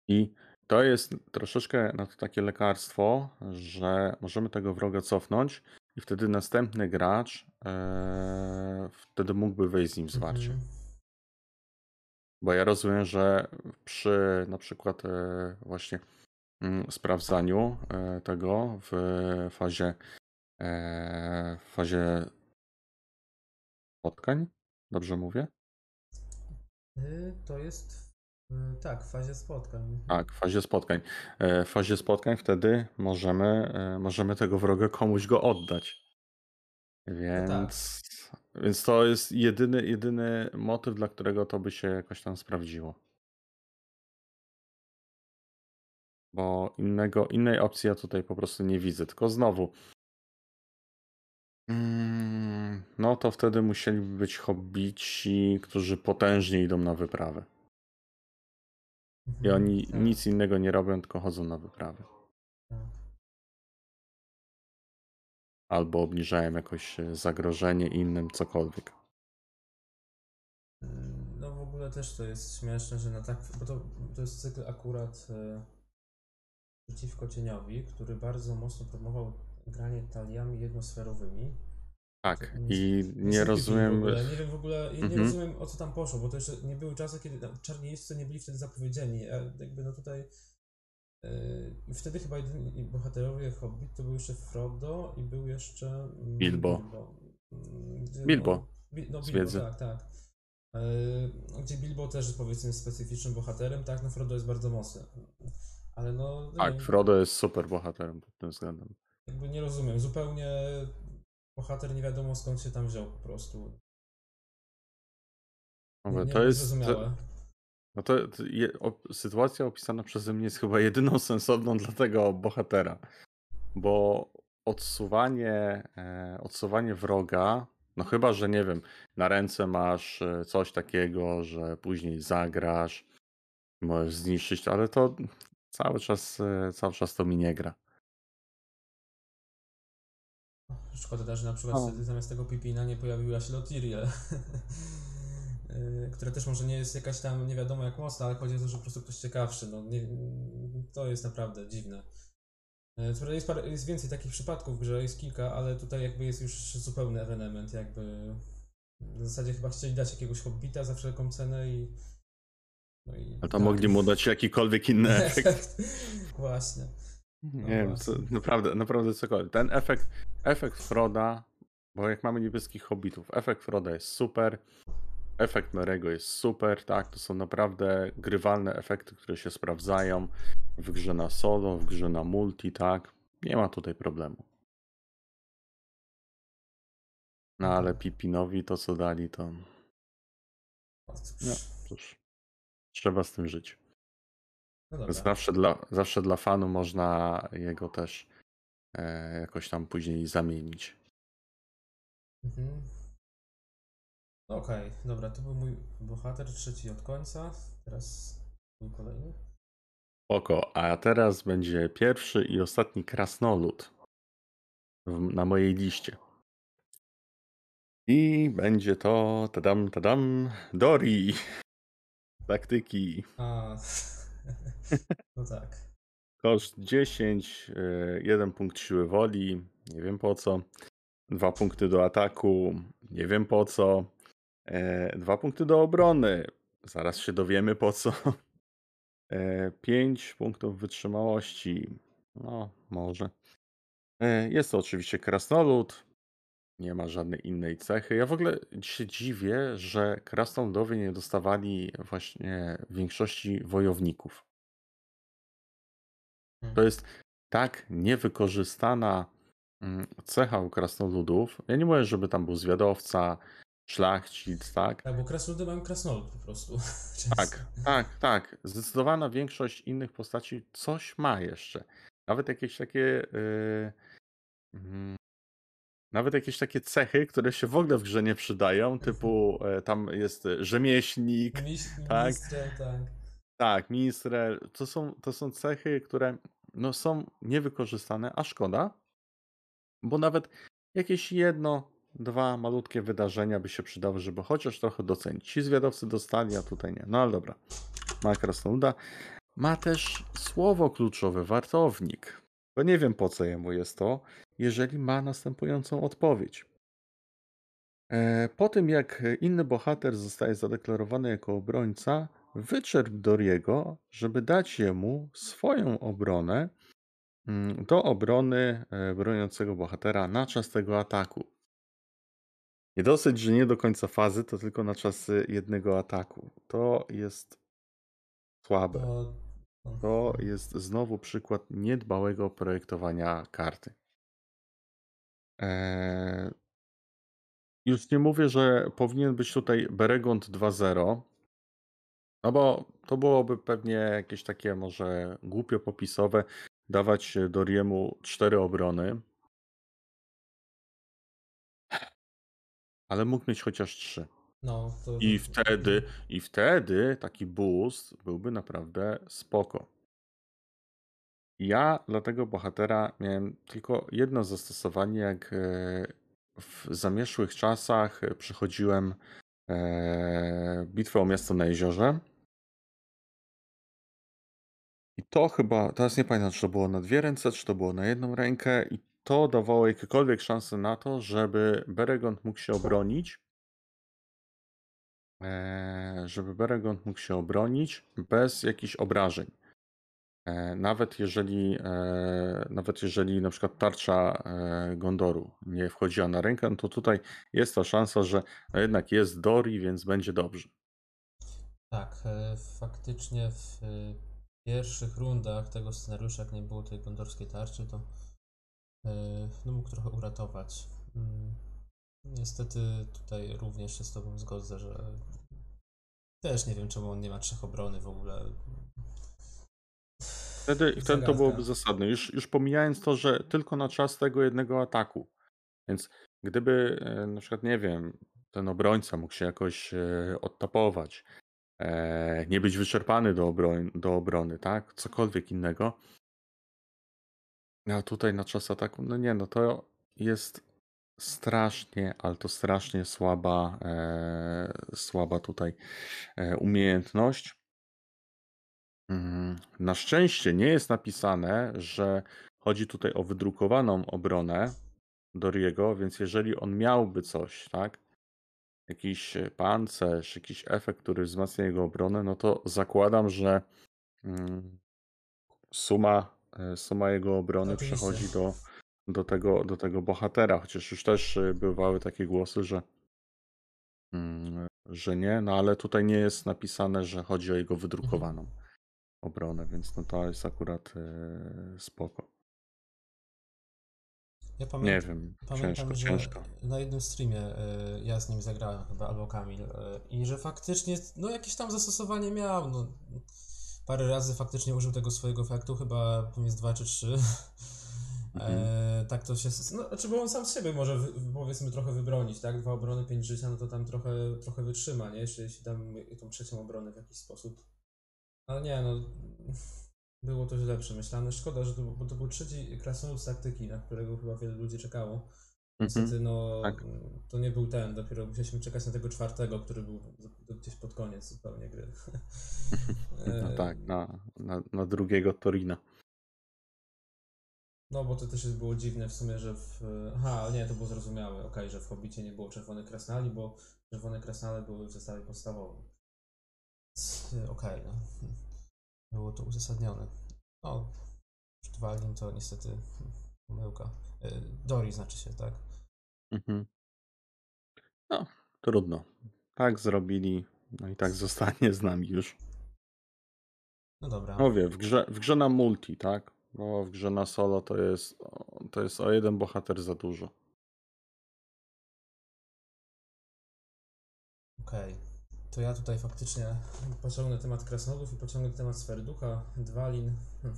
I to jest troszeczkę na to takie lekarstwo, że możemy tego wroga cofnąć i wtedy następny gracz e, wtedy mógłby wejść z nim w zwarcie. Bo ja rozumiem, że przy na przykład e, właśnie mm, sprawdzaniu e, tego w fazie e, w fazie spotkań, dobrze mówię? To jest tak, w fazie spotkań. Mhm. Tak, w fazie spotkań. W fazie spotkań wtedy możemy, możemy tego wroga komuś go oddać. tak. Więc, to jest jedyny, jedyny motyw, dla którego to by się jakoś tam sprawdziło. Bo innego, innej opcji ja tutaj po prostu nie widzę. Tylko znowu, mm, no to wtedy musieliby być hobbici, którzy potężnie idą na wyprawę. I Mhm, oni tak, nic innego nie robią, tylko chodzą na wyprawę. Albo obniżają jakoś e, zagrożenie innym, cokolwiek. No w ogóle też to jest śmieszne, że na tak, bo to, to jest cykl akurat e, przeciwko cieniowi, który bardzo mocno promował granie taliami jednosferowymi. Tak, nie- i nie rozumiem. Ogóle. Nie wiem w ogóle, ja nie Mhm. rozumiem o co tam poszło, bo to jeszcze nie były czasy, kiedy tam czarni nie byli wtedy zapowiedzieni. A jakby no tutaj i wtedy chyba jedyni bohaterowie Hobbit to był jeszcze Frodo i był jeszcze mm, Bilbo. Bilbo, Mm, Bilbo. No, no Bilbo, tak, tak. Yy, gdzie Bilbo też powiedzmy jest specyficznym bohaterem, tak, no Frodo jest bardzo mocny. Ale no, Tak, Frodo jest super bohaterem pod tym względem. jakby nie rozumiem. Zupełnie bohater nie wiadomo skąd się tam wziął po prostu. Mówię, nie, to jest. No to, to je, o, sytuacja opisana przeze mnie jest chyba jedyną sensowną dla tego bohatera. Bo odsuwanie, e, odsuwanie wroga, no chyba, że nie wiem, na ręce masz e, coś takiego, że później zagrasz, możesz zniszczyć, ale to cały czas, e, cały czas to mi nie gra. Szkoda też, że na przykład O. wtedy zamiast tego Pipina nie pojawiła się Lotiriel. która też może nie jest jakaś tam nie wiadomo jak mocna, ale chodzi o to, że po prostu ktoś ciekawszy. No, nie, to jest naprawdę dziwne. Co prawda jest, parę, jest więcej takich przypadków w grze, jest kilka, ale tutaj jakby jest już zupełny ewenement, jakby w zasadzie chyba chcieli dać jakiegoś hobbita za wszelką cenę i no i Ale to tak. mogli mu dać jakikolwiek inny efekt. Właśnie. Nie No wiem, co, naprawdę, naprawdę cokolwiek. Ten efekt, efekt Froda, bo jak mamy niebieskich hobbitów, efekt Froda jest super, efekt Merego jest super, tak, to są naprawdę grywalne efekty, które się sprawdzają w grze na solo, w grze na multi, tak, nie ma tutaj problemu. No ale Tak. Pipinowi to co dali, to. No, cóż, trzeba z tym żyć. No. Zawsze dla, zawsze dla fanu można jego też e, jakoś tam później zamienić. Mhm. Okej, dobra, to był mój bohater, trzeci od końca. Teraz mój kolejny. Oko, a teraz będzie pierwszy i ostatni krasnolud w, na mojej liście. I będzie to, tadam, tadam, Dori. Taktyki. A, no tak. Koszt 10, e, jeden punkt siły woli, nie wiem po co. Dwa punkty do ataku, nie wiem po co. E, Dwa punkty do obrony, zaraz się dowiemy po co. E, Pięć punktów wytrzymałości, no może. E, Jest to oczywiście krasnolud, nie ma żadnej innej cechy. Ja w ogóle się dziwię, że krasnoludowie nie dostawali właśnie większości wojowników. To Hmm. jest tak niewykorzystana mm, cecha u krasnoludów. Ja nie mówię, żeby tam był zwiadowca, szlachcic, tak? Tak, bo krasnoludy mają krasnolud po prostu. Tak, tak, tak. Zdecydowana większość innych postaci coś ma jeszcze. Nawet jakieś takie. Yy, mm, nawet jakieś takie cechy, które się w ogóle w grze nie przydają, typu e, tam jest rzemieślnik, Miś, tak. tak. tak, ministrel. To są, to są cechy, które no, są niewykorzystane, a szkoda, bo nawet jakieś jedno, dwa malutkie wydarzenia by się przydały, żeby chociaż trochę docenić. Ci zwiadowcy dostali, a tutaj nie. No ale dobra. Ma krasnoluda. Ma też słowo kluczowe, wartownik. Bo nie wiem po co jemu jest to, jeżeli ma następującą odpowiedź. E, Po tym jak inny bohater zostaje zadeklarowany jako obrońca, wyczerp Doriego, żeby dać jemu swoją obronę mm, do obrony e, broniącego bohatera na czas tego ataku. Nie dosyć, że nie do końca fazy, to tylko na czas jednego ataku. To jest słabe. To, To jest znowu przykład niedbałego projektowania karty. Eee, już nie mówię, że powinien być tutaj Beregond 2.0, no bo to byłoby pewnie jakieś takie może głupio popisowe, dawać Doriemu cztery obrony, ale mógł mieć chociaż trzy. no, to, I wtedy, i wtedy taki boost byłby naprawdę spoko. Ja dla tego bohatera miałem tylko jedno zastosowanie, jak e, w zamieszłych czasach przechodziłem e, bitwę o miasto na jeziorze. I to chyba, teraz nie pamiętam, czy to było na dwie ręce, czy to było na jedną rękę, i to dawało jakiekolwiek szanse na to, żeby Beregond mógł się obronić. e, Żeby Beregond mógł się obronić bez jakichś obrażeń. E, Nawet jeżeli, e, nawet jeżeli na przykład tarcza Gondoru nie wchodziła na rękę, no to tutaj jest ta szansa, że jednak jest Dori, więc będzie dobrze. Tak, faktycznie w pierwszych rundach tego scenariusza, jak nie było tej gondorskiej tarczy, to no mógł trochę uratować. Mm, Niestety tutaj również się z Tobą zgodzę, że też nie wiem, czemu on nie ma trzech obrony w ogóle. Wtedy, wtedy to byłoby zasadne. Już, już pomijając to, że tylko na czas tego jednego ataku. Więc gdyby e, na przykład, nie wiem, ten obrońca mógł się jakoś e, odtapować, e, nie być wyczerpany do, obroń, do obrony, tak? Cokolwiek innego. A tutaj na czas ataku, no nie, no to jest strasznie, ale to strasznie słaba, e, słaba tutaj e, umiejętność. Mm, Na szczęście nie jest napisane, że chodzi tutaj o wydrukowaną obronę Doriego, więc jeżeli on miałby coś, tak, jakiś pancerz, jakiś efekt, który wzmacnia jego obronę, no to zakładam, że mm, suma, suma jego obrony przechodzi do, do, tego, do tego bohatera, chociaż już też e, bywały takie głosy, że, mm, że nie, no ale tutaj nie jest napisane, że chodzi o jego wydrukowaną obronę, więc no to jest akurat e, spoko. Ja Nie wiem, pamiętam, ciężko, że ciężko. na jednym streamie y, ja z nim zagrałem chyba, albo Kamil, y, i że faktycznie, no jakieś tam zastosowanie miał, no. Parę razy faktycznie użył tego swojego efektu, chyba z dwa czy trzy. Mhm. E, tak to się. No, znaczy, bo on sam z siebie może powiedzmy trochę wybronić, tak? Dwa obrony, pięć życia, no to tam trochę, trochę wytrzyma, nie? Jeśli, jeśli tam tą trzecią obronę w jakiś sposób. Ale nie, no. Było to źle przemyślane. Szkoda, że to, bo to był trzeci krasnolud z taktyki, na którego chyba wiele ludzi czekało. Mhm. Niestety, no, tak. to nie był ten, dopiero musieliśmy czekać na tego czwartego, który był gdzieś pod koniec zupełnie gry. No tak, na, na, na drugiego Torina. No, bo to też jest było dziwne w sumie, że w... Aha, nie, to było zrozumiałe, okej, że w Hobbicie nie było czerwonych krasnali, bo czerwone krasnale były w zestawie podstawowym. Okej, no. Było to uzasadnione. No, Dwalin to niestety pomyłka. E, Dori znaczy się, tak? Mhm. No, trudno. Tak zrobili, no i tak zostanie z nami już. No dobra. Mówię, w grze, w grze na multi, tak? Bo w grze na solo to jest, to jest o jeden bohater za dużo. Okej. To ja tutaj faktycznie pociągnę temat krasnoludów i pociągnę temat sfery ducha, Dwalin. Hm.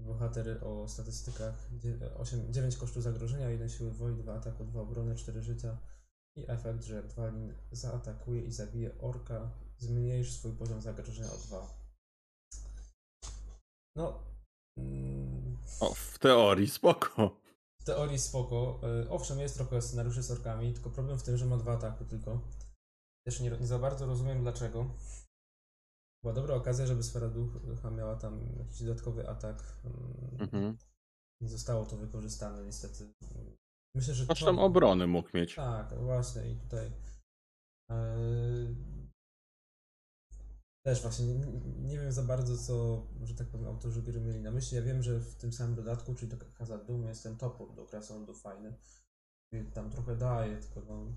Bohater o statystykach 8, 9 kosztu zagrożenia, 1 siły woli, 2 ataku, 2 obrony, 4 życia. I efekt, że Dwalin zaatakuje i zabije orka, zmniejsz swój poziom zagrożenia o 2. No. mm, O, w teorii spoko. W teorii spoko. Y, Owszem, jest trochę scenariuszy z orkami, tylko problem w tym, że ma dwa ataku tylko. Też nie, nie za bardzo rozumiem dlaczego. Była dobra okazja, żeby Sfera Ducha miała tam jakiś dodatkowy atak. Mhm. Nie zostało to wykorzystane niestety. Myślę, że Aż to... tam obrony mógł mieć. Tak, właśnie i tutaj yy, też właśnie nie, nie wiem za bardzo co, że tak powiem, autorzy gry mieli na myśli. Ja wiem, że w tym samym dodatku, czyli do Hazard Doom jest ten topór do Krasnoludu fajny. I tam trochę daje, tylko no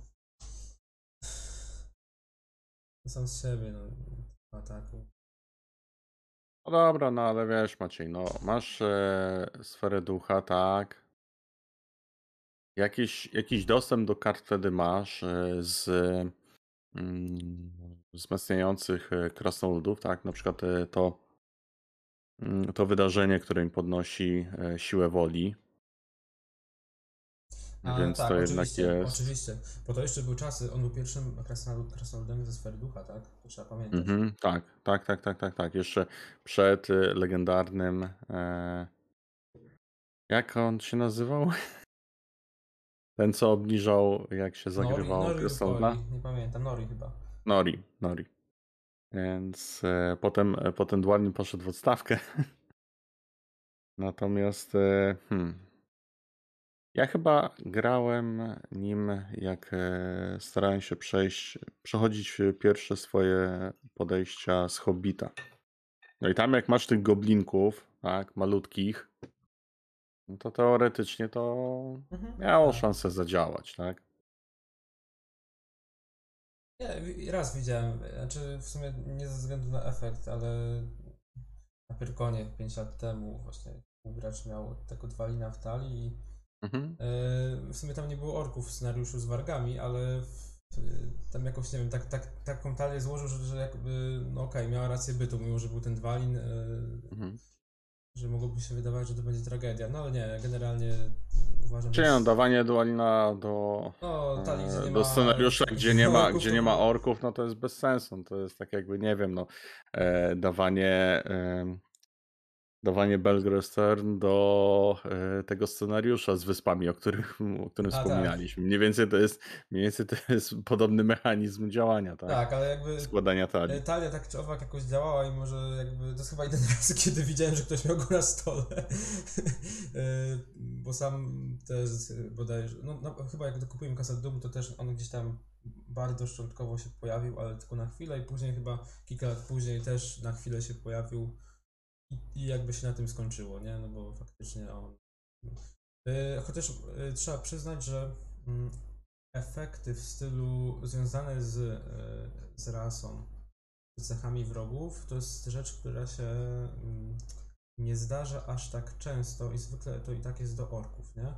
sam z siebie, no, ataku. No dobra, no ale wiesz Maciej, no masz e, sferę ducha, tak. Jakiś, jakiś dostęp do kart wtedy masz e, z mm, wzmacniających e, krasnoludów, tak? Na przykład e, to, mm, to wydarzenie, które im podnosi siłę woli. A, Więc tak, to jednak oczywiście, jest. Oczywiście, bo to jeszcze były czasy, on był pierwszym krasnolud- krasnoludem ze sfery ducha, tak? To trzeba pamiętać. Mhm, tak, tak, tak, tak, tak, tak. Jeszcze przed e, legendarnym. E, jak on się nazywał? Ten, co obniżał, jak się zagrywało Nori, Nori nie pamiętam, Nori chyba. Nori, Nori. Więc e, potem, e, potem Dwalin poszedł w odstawkę. Natomiast e, hmm, ja chyba grałem nim, jak e, starałem się przejść, przechodzić pierwsze swoje podejścia z Hobbita. No i tam jak masz tych goblinków, tak, malutkich, no to teoretycznie to Mhm, miało tak. szansę zadziałać, tak? Nie, wi- raz widziałem, znaczy w sumie nie ze względu na efekt, ale na Pyrkonie 5 lat temu właśnie gracz miał tego Dwalina w talii i Mhm. e, w sumie tam nie było orków w scenariuszu z wargami, ale w, tam jakoś, nie wiem, tak, tak, taką talię złożył, że, że jakby, no okej, miała rację bytu, mimo że był ten Dwalin, e, Mhm. że mogłoby się wydawać, że to będzie tragedia, no ale nie, generalnie uważam, Czy że... nie, no, dawanie Dualina do, No, talii, gdzie e, nie do ma scenariusza, gdzie nie ma, orków, gdzie nie ma było- orków, no to jest bez sensu. No To jest tak jakby, nie wiem, no, e, dawanie, e, dawanie Belgrestern do e, tego scenariusza z wyspami, o, których, o którym A, tak. wspominaliśmy. Mniej więcej to jest, mniej więcej to jest podobny mechanizm działania, tak? Tak, ale jakby Składania talii. E, Talia tak czy owak jakoś działała i może jakby to jest chyba jeden raz, kiedy widziałem, że ktoś miał go na stole. E, Bo sam też bodajże, no, no chyba jak dokupujemy Casa Doom, to też on gdzieś tam bardzo szczątkowo się pojawił, ale tylko na chwilę i później chyba kilka lat później też na chwilę się pojawił i, jakby się na tym skończyło, nie? No bo faktycznie on... E, Chociaż e, trzeba przyznać, że mm, efekty w stylu związane z, e, z rasą, z cechami wrogów, to jest rzecz, która się mm, nie zdarza aż tak często i zwykle to i tak jest do orków, nie?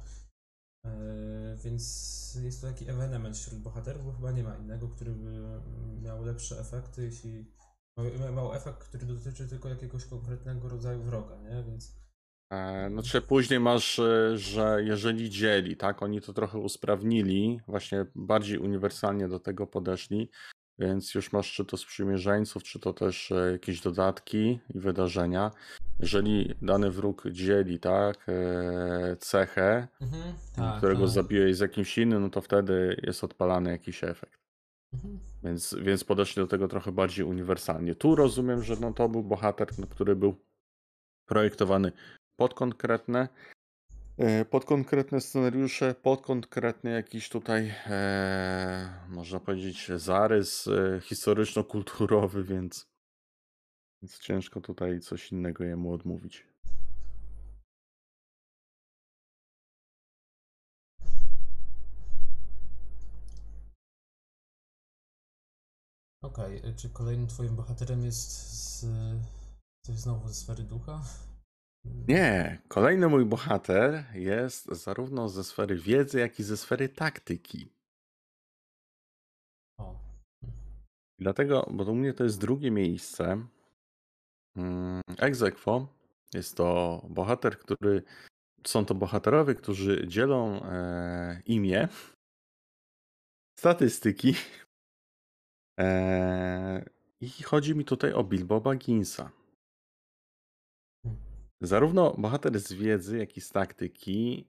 Więc jest to taki ewenement wśród bohaterów, bo chyba nie ma innego, który by miał lepsze efekty, jeśli miał- efekt, który dotyczy tylko jakiegoś konkretnego rodzaju wroga, nie? Więc E, No czy później masz, e, że jeżeli dzieli, tak, oni to trochę usprawnili, właśnie bardziej uniwersalnie do tego podeszli, więc już masz czy to sprzymierzeńców, czy to też e, jakieś dodatki i wydarzenia. Jeżeli dany wróg dzieli, tak, cechę, mhm, tak, którego tak. zabiłeś z jakimś innym, no to wtedy jest odpalany jakiś efekt. Więc, więc podeszli do tego trochę bardziej uniwersalnie. Tu rozumiem, że no to był bohater, no, który był projektowany pod konkretne, e, pod konkretne scenariusze, pod konkretny jakiś tutaj, e, można powiedzieć, zarys e, historyczno-kulturowy, więc, więc ciężko tutaj coś innego jemu odmówić. Okej, czy kolejnym twoim bohaterem jest z, coś znowu ze sfery ducha? Nie, kolejny mój bohater jest zarówno ze sfery wiedzy, jak i ze sfery taktyki. O, Dlatego, bo u mnie to jest drugie miejsce. Mm, aequo jest to bohater, który. Są to bohaterowie, którzy dzielą e, imię, statystyki. E, I chodzi mi tutaj o Bilbo Bagginsa. Zarówno bohater z wiedzy, jak i z taktyki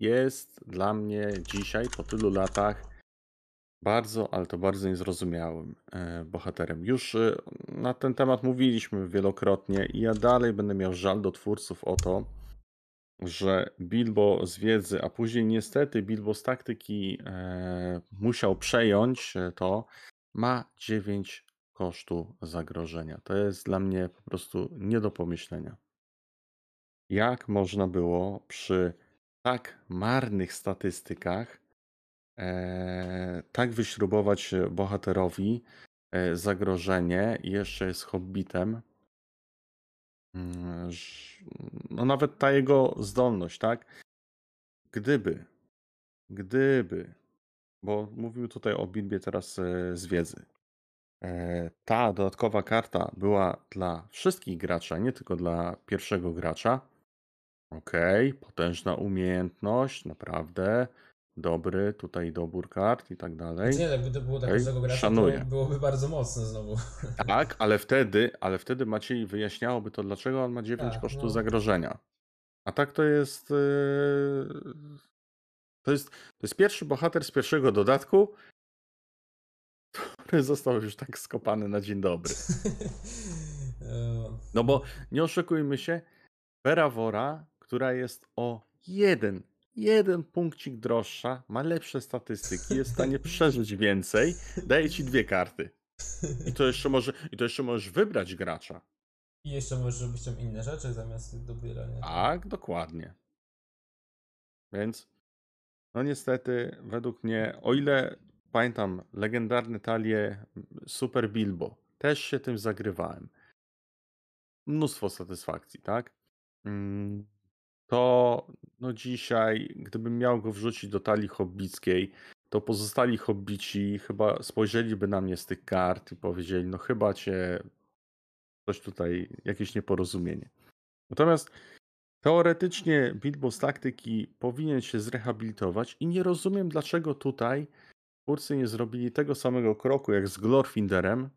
jest dla mnie dzisiaj, po tylu latach, bardzo, ale to bardzo niezrozumiałym e, bohaterem. Już e, na ten temat mówiliśmy wielokrotnie i ja dalej będę miał żal do twórców o to, że Bilbo z wiedzy, a później niestety Bilbo z taktyki e, musiał przejąć e, to, ma 9 kosztu zagrożenia. To jest dla mnie po prostu nie do pomyślenia. Jak można było przy tak marnych statystykach e, tak wyśrubować bohaterowi e, zagrożenie i jeszcze jest hobbitem. Mm, No nawet ta jego zdolność, tak? Gdyby, gdyby, bo mówił tutaj o Bilbie teraz e, z wiedzy. E, Ta dodatkowa karta była dla wszystkich graczy, a nie tylko dla pierwszego gracza. Okej, potężna umiejętność, naprawdę. Dobry tutaj dobór kart i tak dalej. nie, tak gdyby było dla Okej, każdego gracza, szanuję. to byłoby bardzo mocne znowu. Tak, ale wtedy, ale wtedy Maciej wyjaśniałoby to, dlaczego on ma 9 Tak, kosztu no. zagrożenia. A tak to jest. yy, To jest, to jest pierwszy bohater z pierwszego dodatku, który został już tak skopany na dzień dobry. No bo nie oszukujmy się, Perawora, która jest o jeden, jeden punkcik droższa, ma lepsze statystyki, jest w stanie przeżyć więcej, daje ci dwie karty. I to jeszcze, może, i to jeszcze możesz wybrać gracza. I jeszcze możesz robić tam inne rzeczy zamiast dobierania. Tak, dokładnie. Więc, no niestety, według mnie, o ile pamiętam legendarne talie Super Bilbo, też się tym zagrywałem. Mnóstwo satysfakcji, tak? Mm, To no dzisiaj, gdybym miał go wrzucić do talii hobbickiej, to pozostali hobbici chyba spojrzeliby na mnie z tych kart i powiedzieli, no chyba cię coś tutaj, jakieś nieporozumienie. Natomiast teoretycznie Bilbo z taktyki powinien się zrehabilitować i nie rozumiem, dlaczego tutaj twórcy nie zrobili tego samego kroku jak z Glorfinderem.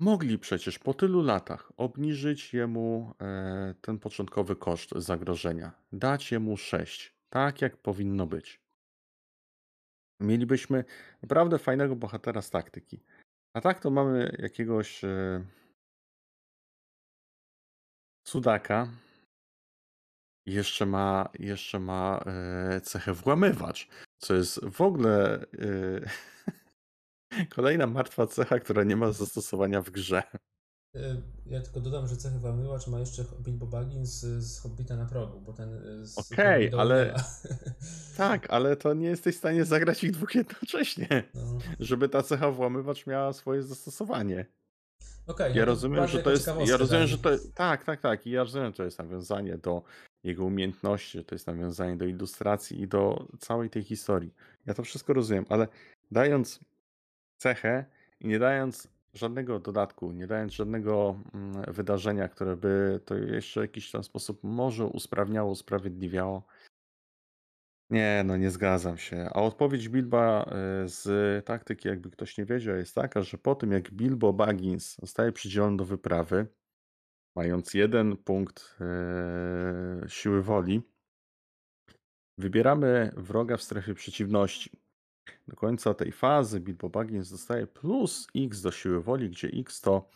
Mogli przecież po tylu latach obniżyć jemu e, ten początkowy koszt zagrożenia, dać jemu 6, tak jak powinno być. Mielibyśmy naprawdę fajnego bohatera z taktyki. A tak to mamy jakiegoś e, cudaka. Jeszcze ma, jeszcze ma e, cechę włamywacz, co jest w ogóle e, kolejna martwa cecha, która nie ma zastosowania w grze. E, Ja tylko dodam, że cechy włamywacz ma jeszcze Bilbo Baggins z, z Hobbita na progu, bo ten e, Okej, Hobbita ale-. Tak, ale to nie jesteś w stanie zagrać ich dwóch jednocześnie, No. żeby ta cecha włamywacz miała swoje zastosowanie. Okej, Ja no rozumiem, że to jest. Ja rozumiem, że to. Tak, tak, tak. I ja rozumiem, że to jest nawiązanie do jego umiejętności, że to jest nawiązanie do ilustracji i do całej tej historii. Ja to wszystko rozumiem, ale dając cechę i nie dając żadnego dodatku, nie dając żadnego mm, wydarzenia, które by to jeszcze w jakiś tam sposób może usprawniało, usprawiedliwiało. Nie, no nie zgadzam się. A odpowiedź Bilba y, z taktyki, jakby ktoś nie wiedział, jest taka, że po tym jak Bilbo Baggins zostaje przydzielony do wyprawy, mając jeden punkt y, siły woli, wybieramy wroga w strefie przeciwności. Do końca tej fazy Bilbo Baggins dostaje plus X do siły woli, gdzie X to,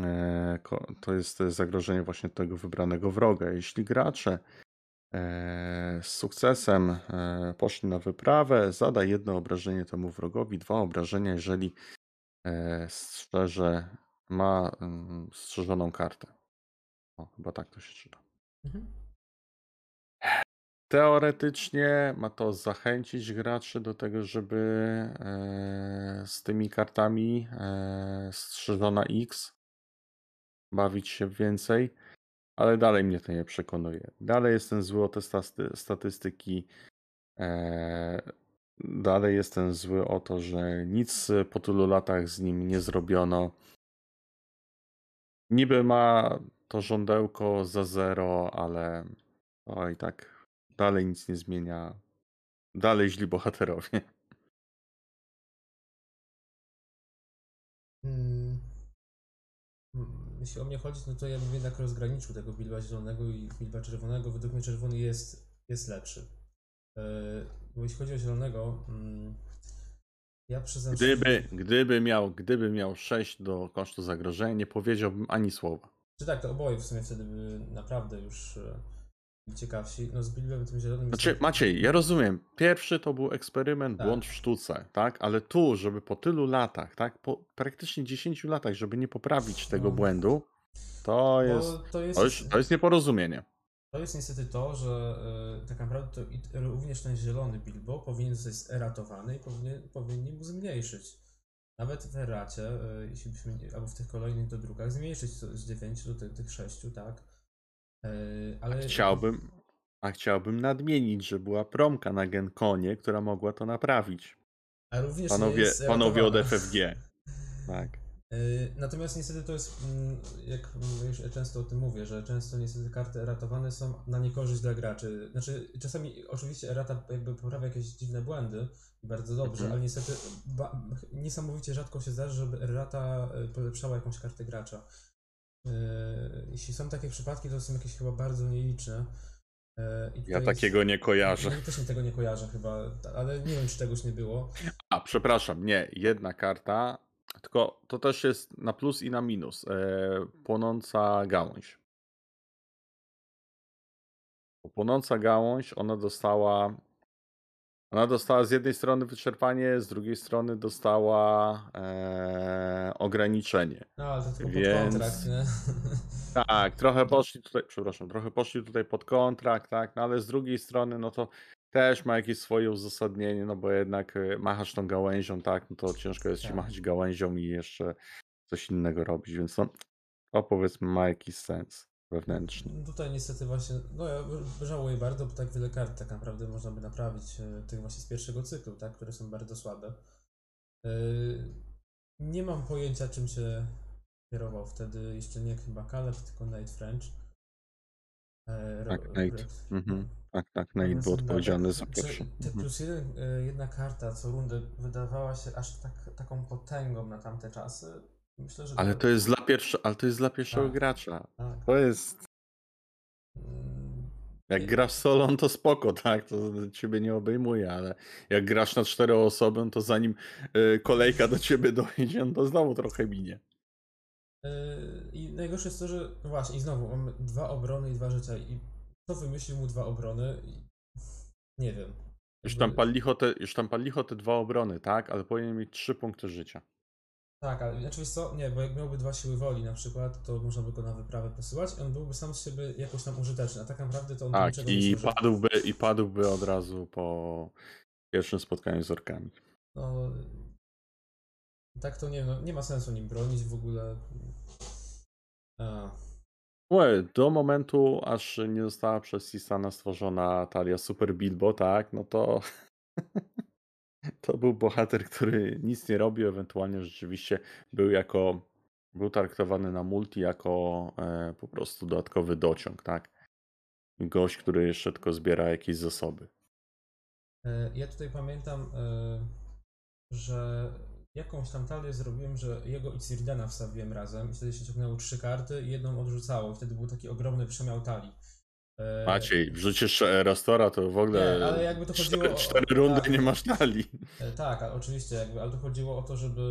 e, to jest zagrożenie właśnie tego wybranego wroga. Jeśli gracze z sukcesem e, poszli na wyprawę, zada jedno obrażenie temu wrogowi, dwa obrażenia, jeżeli strzeże ma mm, strzeżoną kartę. O, chyba tak to się czyta. Mhm. Teoretycznie ma to zachęcić graczy do tego, żeby e, z tymi kartami e, strzeżona X bawić się więcej, ale dalej mnie to nie przekonuje. Dalej jestem zły o te statystyki. E, dalej jestem zły o to, że nic po tylu latach z nim nie zrobiono. Niby ma to żądełko za zero, ale oj tak Dalej nic nie zmienia. Dalej źli bohaterowie. Jeśli o mnie chodzi, no to ja bym jednak rozgraniczył tego Bilba Zielonego i Bilba Czerwonego. Według mnie Czerwony jest, jest lepszy. Yy, bo jeśli chodzi o Zielonego, hmm, ja przyznam gdyby, gdyby, miał, gdyby miał 6 do kosztu zagrożenia, nie powiedziałbym ani słowa. Czy tak, to oboje w sumie wtedy by naprawdę już e, ciekawsi. No z Bilbem tym zielonym... Znaczy, jest... Maciej, ja rozumiem. Pierwszy to był eksperyment, tak. błąd w sztuce, tak? Ale tu, żeby po tylu latach, tak? Po praktycznie 10 latach, żeby nie poprawić tego no. błędu, to jest, to jest, to jest, to jest nieporozumienie. To jest niestety to, że y, tak naprawdę to również ten zielony Bilbo powinien zostać eratowany i powinien, powinni mu zmniejszyć. Nawet w eracie, y, jeśli byśmy, albo w tych kolejnych dodrukach, zmniejszyć z 9 do tych, tych 6, tak? E, ale... Chciałbym, a chciałbym nadmienić, że była promka na Genkonie, która mogła to naprawić. A również panowie, panowie od FFG. Tak. E, natomiast niestety to jest, mm, jak już często o tym mówię, że często niestety karty ratowane są na niekorzyść dla graczy. Znaczy, czasami oczywiście erata jakby poprawia jakieś dziwne błędy bardzo dobrze, mhm. ale niestety niesamowicie rzadko się zdarzy, żeby errata e, polepszała jakąś kartę gracza. E, jeśli są takie przypadki, to są jakieś chyba bardzo nieliczne. E, ja takiego jest... nie kojarzę. Ja też tego nie kojarzę chyba, ale nie wiem, czy tegoś nie było. A, przepraszam, nie, jedna karta, tylko to też jest na plus i na minus. E, płonąca gałąź. Płonąca gałąź, ona dostała ona dostała z jednej strony wyczerpanie, z drugiej strony dostała e, ograniczenie. No, to tylko Więc... pod kontrakt, nie? Tak, trochę poszli tutaj, przepraszam, trochę poszli tutaj pod kontrakt, tak, no ale z drugiej strony, no to też ma jakieś swoje uzasadnienie, no bo jednak e, machasz tą gałęzią, tak, no to ciężko jest tak. ci machać gałęzią i jeszcze coś innego robić, więc no, to powiedzmy ma jakiś sens wewnętrzny. Tutaj niestety właśnie, no ja żałuję bardzo, bo tak wiele kart tak naprawdę można by naprawić e, tych właśnie z pierwszego cyklu, tak, które są bardzo słabe. E, nie mam pojęcia czym się kierował wtedy, jeszcze nie chyba Caleb, tylko Nate French. E, tak, Nate. Mhm. Tak, tak, Nate był odpowiedzialny za pierwszy. Te mhm. plus jeden, jedna karta co rundę wydawała się aż tak, taką potęgą na tamte czasy, Myślę, że Ale to jest dla pierwsze, ale to jest dla pierwszego Tak, gracza. tak. To jest. Mm, jak grasz solą, to spoko, tak? To ciebie nie obejmuje, ale jak grasz na cztery osoby, to zanim y, kolejka do ciebie dojdzie, no to znowu trochę minie. Yy, I najgorsze jest to, że no właśnie, i znowu mamy dwa obrony i dwa życia. I kto wymyślił mu dwa obrony? Nie wiem. Już tam, pal licho te, już tam pal licho te dwa obrony, tak? Ale powinien mieć trzy punkty życia. Tak, ale znaczy co, nie, bo jak miałby dwa siły woli na przykład, to można by go na wyprawę posyłać i on byłby sam z siebie jakoś tam użyteczny, a tak naprawdę to on Tak, i padłby, i padłby od razu po pierwszym spotkaniu z orkami. No, tak to nie, no, nie ma sensu nim bronić w ogóle. A. Słuchaj, do momentu, aż nie została przez Sisana stworzona talia Super Bilbo, tak, no to to był bohater, który nic nie robił, ewentualnie rzeczywiście był jako był traktowany na multi jako e, po prostu dodatkowy dociąg, tak. Gość, który jeszcze tylko zbiera jakieś zasoby. E, Ja tutaj pamiętam, e, że jakąś tam talię zrobiłem, że jego i Cirdana wstawiłem razem i wtedy się ciągnęło trzy karty i jedną odrzucało. Wtedy był taki ogromny przemiał talii. E, Maciej, wrzucisz Restora, to w ogóle Nie, ale jakby to chodziło cztery, rundy tak. nie masz talii. E, Tak, oczywiście, jakby, ale to chodziło o to, żeby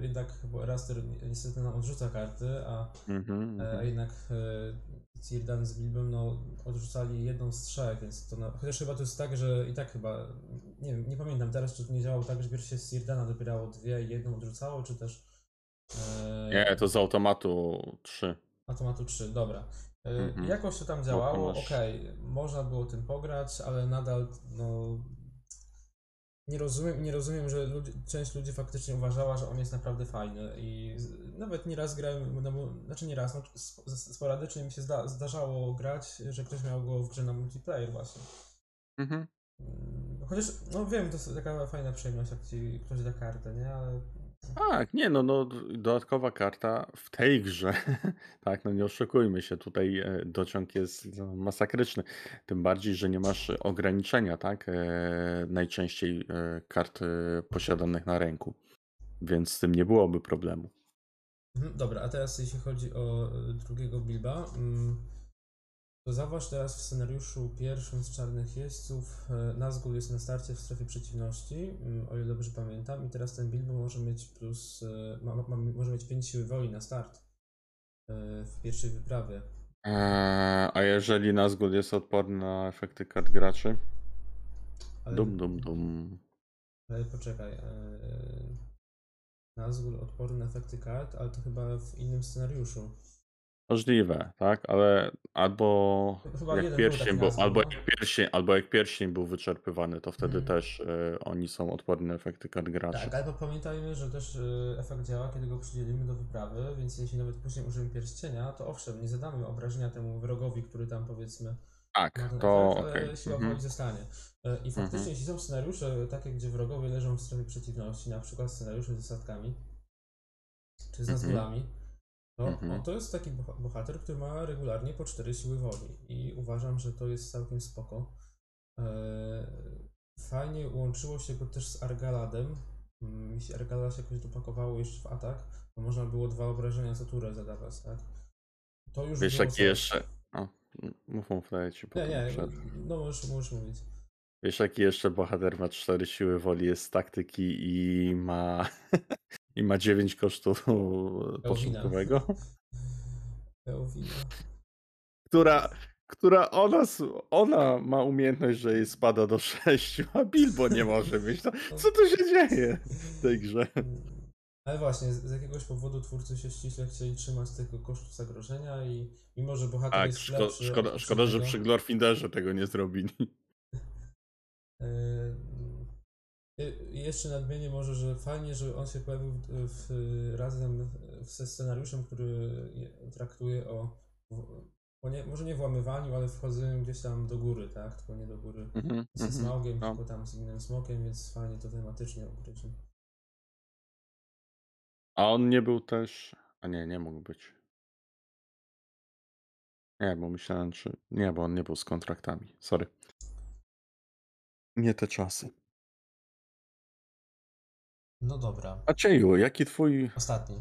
jednak, bo Raster ni- niestety nam odrzuca karty, a, Mhm, e, a mhm. jednak e, Cirdan z Bilbem no, odrzucali jedną z trzech, więc to na, chociaż chyba to jest tak, że i tak chyba, nie wiem, nie pamiętam teraz, czy to nie działało tak, że pierw się z Cirdana dobierało dwie i jedną odrzucało, czy też e, Nie, to z automatu 3. automatu 3, dobra. E, Mhm. Jakoś to tam działało, masz- okej, można było tym pograć, ale nadal no nie rozumiem, nie rozumiem, że ludzi, część ludzi faktycznie uważała, że on jest naprawdę fajny i nawet nieraz grałem, no, bo- znaczy nieraz, no, sp- sporadycznie mi się zda, zdarzało grać, że ktoś miał go w grze na multiplayer właśnie. Mhm. Mm, Chociaż, no wiem, to jest taka fajna przyjemność, jak ci ktoś da kartę, nie? Ale Tak, nie no, no, dodatkowa karta w tej grze, tak, no nie oszukujmy się, tutaj e, dociąg jest no, masakryczny, tym bardziej, że nie masz ograniczenia, tak, e, najczęściej e, kart posiadanych na ręku, więc z tym nie byłoby problemu. Mhm, Dobra, a teraz jeśli chodzi o drugiego Bilba, mm, zauważ teraz w scenariuszu pierwszym z Czarnych Jeźdźców e, Nazgul jest na starcie w strefie przeciwności, mm, o ile dobrze pamiętam, i teraz ten Bilbo może mieć plus, e, ma, ma, może mieć 5 siły woli na start e, w pierwszej wyprawie. A jeżeli Nazgul jest odporny na efekty kart graczy? Ale, Dum, dum, dum. ale poczekaj, Nazgul odporny na efekty kart, ale to chyba w innym scenariuszu. Możliwe, tak, ale albo Chyba jak jeden był pierścień taki był, albo no. jak pierścień, albo jak pierścień był wyczerpywany, to wtedy Mhm. też e, oni są odporni na efekty kart graczy. Tak, ale pamiętajmy, że też y, efekt działa, kiedy go przydzielimy do wyprawy, więc jeśli nawet później użyjemy pierścienia, to owszem, nie zadamy obrażenia temu wrogowi, który tam powiedzmy Tak, ma ten to efekt, ale okej. siła Mhm. zostanie. Y, I faktycznie, Mhm. jeśli są scenariusze takie, gdzie wrogowie leżą w strefie przeciwności, na przykład scenariusze ze statkami, czy z Mhm. nazgulami, to Mhm. on to jest taki boha- bohater, który ma regularnie po 4 siły woli i uważam, że to jest całkiem spoko. E, Fajnie łączyło się go też z Argaladem. Mm, Jeśli Argalad się jakoś dopakowało jeszcze w atak, to można było dwa obrażenia za turę zadawać, tak? To już Wiesz jaki jeszcze... O, mów, mów, daję ci Nie, nie, przed. no możesz, możesz mówić. Wiesz jaki jeszcze bohater ma cztery siły woli, jest z taktyki i ma... I ma 9 kosztu początkowego, która, która ona, ona ma umiejętność, że jej spada do 6, a Bilbo nie może mieć. Co tu się dzieje w tej grze? Mm, Ale właśnie, z z jakiegoś powodu twórcy się ściśle chcieli trzymać tego kosztu zagrożenia i mimo, że bohater Tak, jest szko, lepszy szkoda, od szkoda, że przy Glorfinderze tego nie zrobili. Y- Jeszcze nadmienię może, że fajnie, że on się pojawił w, w, razem ze scenariuszem, który je- traktuje o, o nie, może nie włamywaniu, ale wchodzeniu gdzieś tam do góry, tak? Tylko nie do góry Mhm, ze mhm. smogiem, no. tylko tam z innym smokiem, więc fajnie to tematycznie ukryć. A on nie był też. A nie, nie mógł być. Nie, bo myślałem, czy. Nie, bo on nie był z kontraktami. Sorry. Nie te czasy. No dobra, Macieju, jaki twój, ostatni.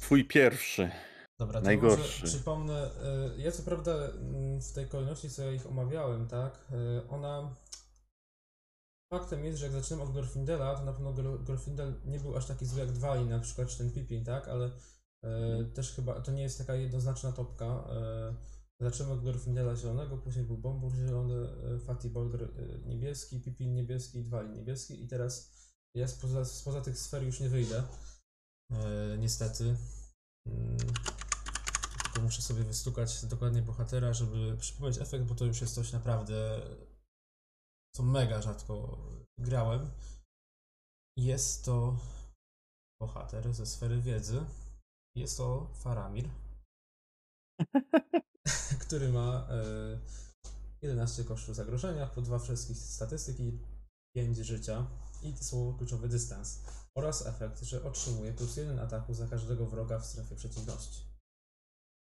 twój pierwszy? Dobra, to Najgorszy. może przypomnę, y, ja co prawda mm, w tej kolejności, co ja ich omawiałem, tak, y, ona... Faktem jest, że jak zaczynamy od Glorfindela, to na pewno Glor- Glorfindel nie był aż taki zły jak Dwalin, na przykład, czy ten Pippin, tak, ale y, też chyba, to nie jest taka jednoznaczna topka. Zaczynamy od Glorfindela zielonego, później był Bombur zielony, Fatty Bolger niebieski, Pippin niebieski i Dwalin niebieski i teraz ja spoza, spoza tych sfer już nie wyjdę, y, niestety. Mm, tylko muszę sobie wystukać dokładnie bohatera, żeby przypomnieć efekt, bo to już jest coś naprawdę, co mega rzadko grałem. Jest to bohater ze sfery wiedzy. Jest to Faramir. który ma e, 11 kosztów zagrożenia, po dwa wszystkich statystyki, 5 życia i słowo kluczowy dystans oraz efekt, że otrzymuje plus 1 ataku za każdego wroga w strefie przeciwności.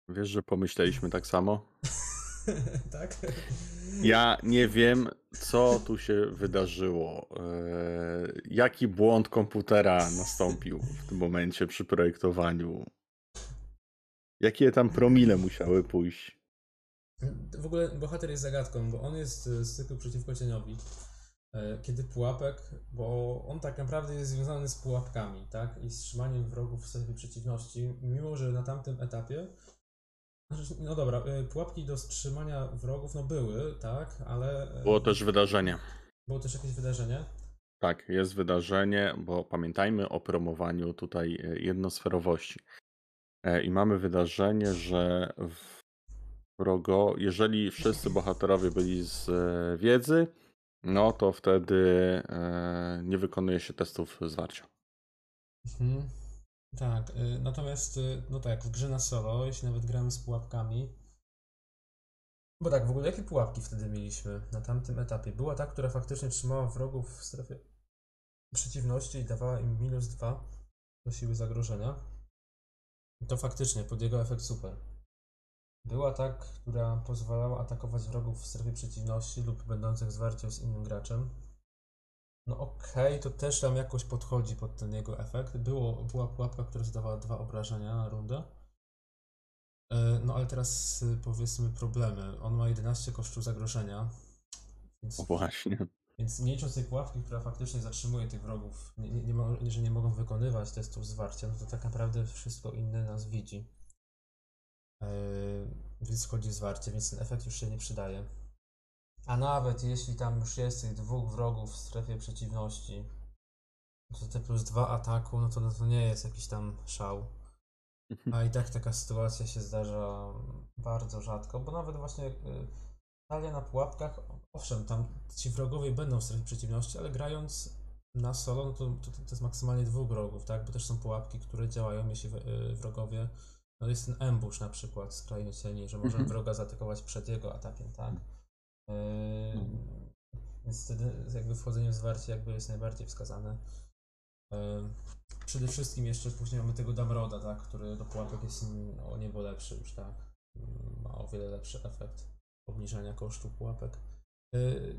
Wiesz, że pomyśleliśmy tak samo? tak? Ja nie wiem, co tu się wydarzyło. Eee, jaki błąd komputera nastąpił w tym momencie przy projektowaniu? Jakie tam promile musiały pójść? W ogóle bohater jest zagadką, bo on jest z cyklu przeciwko cieniowi. E, Kiedy pułapek, bo on tak naprawdę jest związany z pułapkami, tak? I z trzymaniem wrogów w strefie przeciwności, mimo że na tamtym etapie. znaczy, No dobra, e, pułapki do wstrzymania wrogów no były, tak, ale. e, Było też wydarzenie. Było też jakieś wydarzenie. Tak, jest wydarzenie, bo pamiętajmy o promowaniu tutaj jednosferowości. I mamy wydarzenie, że wrogo, jeżeli wszyscy bohaterowie byli z wiedzy, no to wtedy e, nie wykonuje się testów zwarcia. Mhm. Tak, y, natomiast, y, no tak, w grze na solo, jeśli nawet gramy z pułapkami. Bo tak, w ogóle jakie pułapki wtedy mieliśmy na tamtym etapie? Była ta, która faktycznie trzymała wrogów w strefie przeciwności i dawała im minus 2 do siły zagrożenia. To faktycznie, pod jego efekt super. Była ta, która pozwalała atakować wrogów w strefie przeciwności lub będących w zwarciu z innym graczem. No okej, to też tam jakoś podchodzi pod ten jego efekt. Było, była pułapka, która zadawała dwa obrażenia na rundę. E, No ale teraz y, powiedzmy problemy. On ma 11 kosztów zagrożenia. Więc, właśnie. więc nie licząc tej pułapki, która faktycznie zatrzymuje tych wrogów, nie, nie, nie że nie mogą wykonywać testów zwarcia, no to tak naprawdę wszystko inne nas widzi. E, Więc wchodzi zwarcie, więc ten efekt już się nie przydaje. A nawet jeśli tam już jest tych dwóch wrogów w strefie przeciwności, to te plus dwa ataku, no to, no to nie jest jakiś tam szał. A i tak taka sytuacja się zdarza bardzo rzadko, bo nawet właśnie y, talia na pułapkach, owszem, tam ci wrogowie będą w strefie przeciwności, ale grając na solo, no to, to, to jest maksymalnie dwóch wrogów, tak? Bo też są pułapki, które działają, jeśli y, wrogowie. No jest ten ambush na przykład z krainy cieni, że możemy Mhm. wroga zaatakować przed jego atakiem, tak? Yy. Więc wtedy jakby wchodzenie w zwarcie jakby jest najbardziej wskazane. Yy, Przede wszystkim jeszcze później mamy tego Damroda, tak, który do pułapek jest mm, o niebo lepszy już, tak. Ma o wiele lepszy efekt obniżania kosztu pułapek. Yy,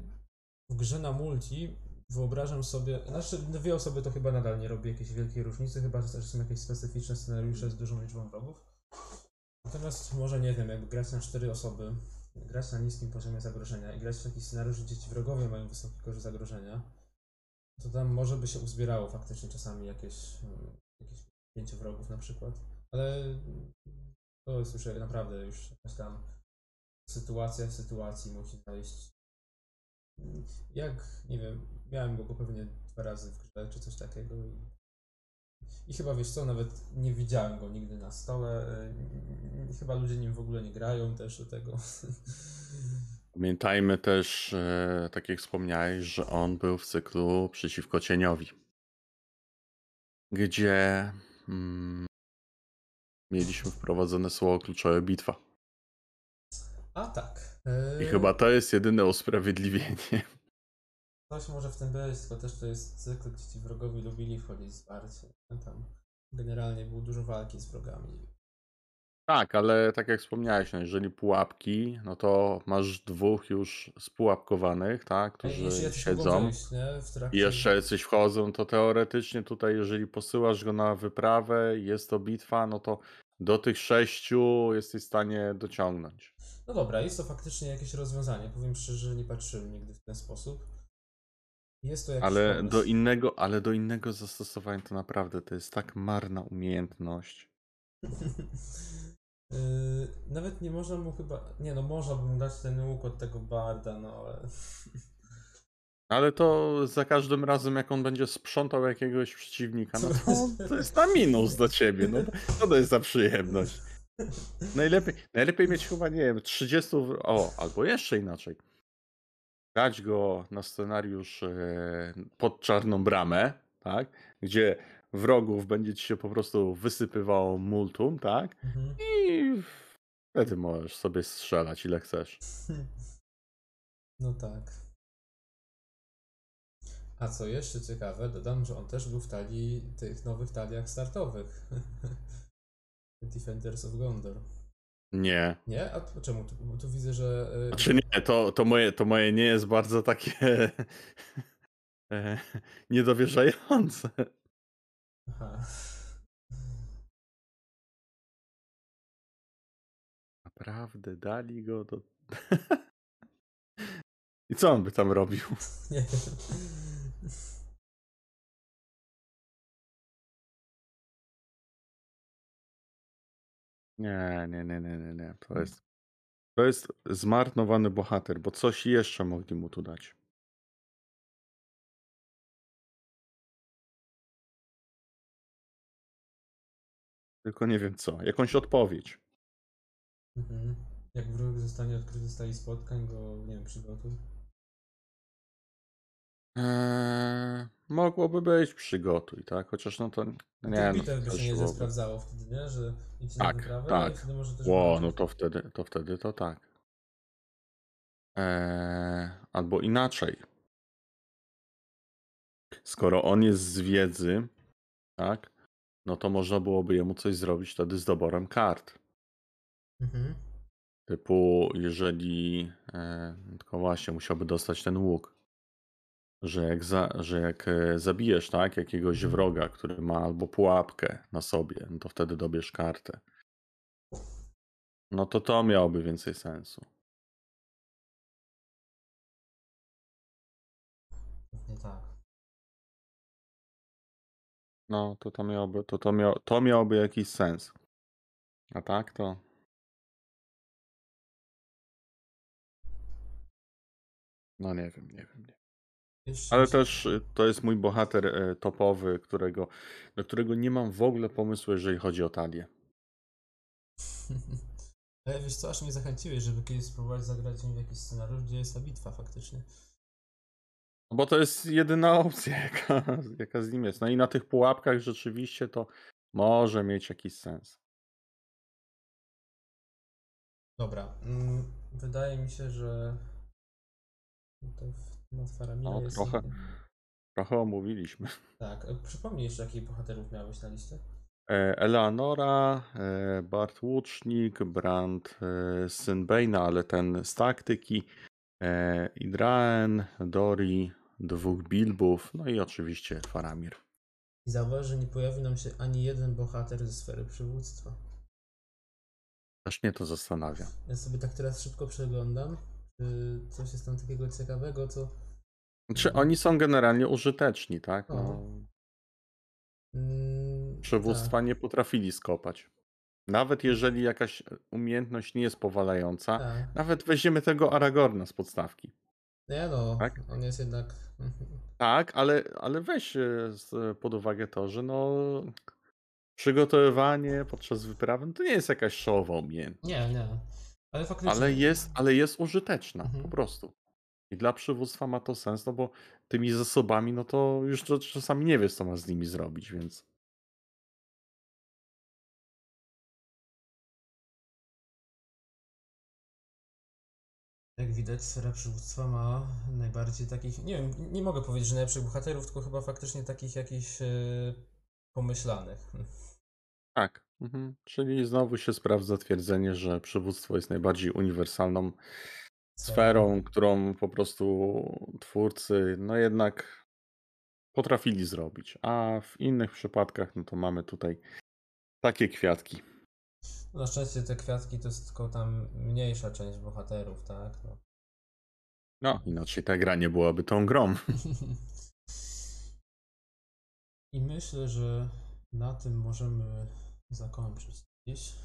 W grze na multi wyobrażam sobie, znaczy dwie osoby to chyba nadal nie robi jakiejś wielkiej różnicy, chyba że są jakieś specyficzne scenariusze z dużą liczbą wrogów. Natomiast może nie wiem, jakby grać na cztery osoby, grać na niskim poziomie zagrożenia i grać w taki scenariusz, gdzie ci wrogowie mają wysoki koszt zagrożenia, to tam może by się uzbierało faktycznie czasami jakieś, jakieś pięciu wrogów na przykład. Ale to jest już naprawdę już jakaś tam sytuacja w sytuacji musi zajść. Jak, nie wiem, miałem go pewnie dwa razy w grze czy coś takiego i, i chyba wiesz co, nawet nie widziałem go nigdy na stole. y, Chyba ludzie nim w ogóle nie grają też do tego. Pamiętajmy też, e, tak jak wspomniałeś, że on był w cyklu przeciwko cieniowi, gdzie mm, mieliśmy wprowadzone słowo kluczowe bitwa. A tak. I y, chyba to jest jedyne usprawiedliwienie. Coś może w tym być, tylko też to jest cykl, gdzie ci wrogowie lubili wchodzić zwarcie. No Tam generalnie było dużo walki z wrogami. Tak, ale tak jak wspomniałeś, no jeżeli pułapki, no to masz dwóch już spułapkowanych, tak, którzy mogą siedzą. wyjść, nie? W trakcie... I jeszcze jacyś wchodzą, to teoretycznie tutaj, jeżeli posyłasz go na wyprawę, jest to bitwa, no to do tych sześciu jesteś w stanie dociągnąć. No dobra, jest to faktycznie jakieś rozwiązanie. Powiem szczerze, że nie patrzyłem nigdy w ten sposób. Jest to jakiś Ale pomysł. do innego, ale do innego zastosowania to naprawdę to jest tak marna umiejętność. Yy, nawet nie można mu chyba. Nie no, można by mu dać ten łuk od tego barda, no ale. Ale to za każdym razem, jak on będzie sprzątał jakiegoś przeciwnika, no to, to jest na minus do ciebie. No, co to jest za przyjemność? Najlepiej, najlepiej mieć chyba, nie wiem, 30. w- O, albo jeszcze inaczej. Dać go na scenariusz e, pod czarną bramę, tak? Gdzie wrogów będzie ci się po prostu wysypywało multum, tak? Mhm. I Wtedy możesz sobie strzelać ile chcesz. No tak. A co jeszcze ciekawe, dodam, że on też był w talii, tych nowych taliach startowych. Defenders of Gondor. Nie. Nie? A tu- czemu? Tu, bo tu widzę, że... y, Znaczy nie, to, to, moje, to moje nie jest bardzo takie e, niedowierzające. Aha. Naprawdę, dali go do... I co on by tam robił? Nie wiem. Nie, nie, nie, nie, nie, nie. To jest, to jest zmarnowany bohater, bo coś jeszcze mogli mu tu dać. Tylko nie wiem co. Jakąś odpowiedź. Mhm. Jak wróg zostanie odkryty z talii spotkań, go, nie wiem, przygotuj. Eee, mogłoby być przygotuj, tak? Chociaż no to A nie, tych no, by się nie sprawdzało wtedy, nie? Że idźcie na Tak, wyprawę tak. i wtedy może też... Ło, no to wtedy, to wtedy to tak. Eee, albo inaczej. Skoro on jest z wiedzy, tak? No to można byłoby jemu coś zrobić wtedy z doborem kart. Mhm. Typu, jeżeli. E, tylko właśnie, musiałby dostać ten łuk. Że jak, za, że jak e, zabijesz, tak, jakiegoś Mhm. wroga, który ma albo pułapkę na sobie, no to wtedy dobierz kartę. No to to miałoby więcej sensu. Pewnie tak. No to to miałoby, to, to, miało, to miałoby jakiś sens. A tak to. No nie wiem, nie wiem. Nie. Ale też y, to jest mój bohater e, topowy, którego, do którego nie mam w ogóle pomysłu, jeżeli chodzi o talię. Ale wiesz co, aż mnie zachęciłeś, żeby kiedyś spróbować zagrać w jakiś scenariusz, gdzie jest ta bitwa faktycznie. No Bo to jest jedyna opcja, jaka, jaka z nim jest. No i na tych pułapkach rzeczywiście to może mieć jakiś sens. Dobra, mm, wydaje mi się, że w- na Faramira No, jest... trochę. Trochę omówiliśmy. Tak, e, przypomnij jeszcze, jakich bohaterów miałeś na liście? E, Eleanora, e, Bart Łucznik, Brand, syn Bane'a, ale ten z taktyki, Idraen, Dori, dwóch Bilbów, no i oczywiście Faramir. I zauważ, że nie pojawił nam się ani jeden bohater ze sfery przywództwa. Też mnie to zastanawia. Ja sobie tak teraz szybko przeglądam, coś jest tam takiego ciekawego, co... Znaczy, oni są generalnie użyteczni, tak? No, O. Mm, przywództwa nie potrafili skopać. Nawet jeżeli jakaś umiejętność nie jest powalająca, Tak, tak. nawet weźmiemy tego Aragorna z podstawki. Nie no, Tak? on jest jednak... Tak, ale, ale weź e, pod uwagę to, że no przygotowywanie podczas wyprawy no to nie jest jakaś showowa umiejętność, Nie, nie. Ale faktycznie... ale jest, ale jest użyteczna Mhm. po prostu. I dla przywództwa ma to sens, no bo tymi zasobami, no to już czasami nie wiesz, co masz z nimi zrobić, więc Jak widać, sfera przywództwa ma najbardziej takich, nie wiem, nie mogę powiedzieć, że najlepszych bohaterów, tylko chyba faktycznie takich jakichś e, pomyślanych. tak. Mhm. Czyli znowu się sprawdza twierdzenie, że przywództwo jest najbardziej uniwersalną sferą, którą po prostu twórcy, no jednak potrafili zrobić. A w innych przypadkach, no to mamy tutaj takie kwiatki. Na szczęście te kwiatki to jest tylko tam mniejsza część bohaterów, tak? No. No, inaczej ta gra nie byłaby tą grą. I myślę, że na tym możemy zakończyć jeszcze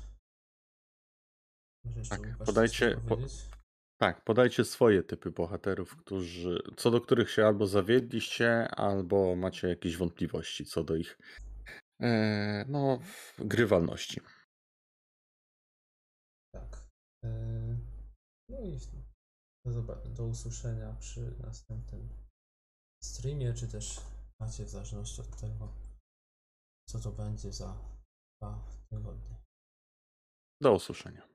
Tak, podajcie- po-? Tak, podajcie swoje typy bohaterów, którzy, co do których się albo zawiedliście, albo macie jakieś wątpliwości co do ich e, no, grywalności. Tak. E, No i do, do usłyszenia przy następnym streamie, czy też macie w zależności od tego, co to będzie za dwa tygodnie. Do usłyszenia.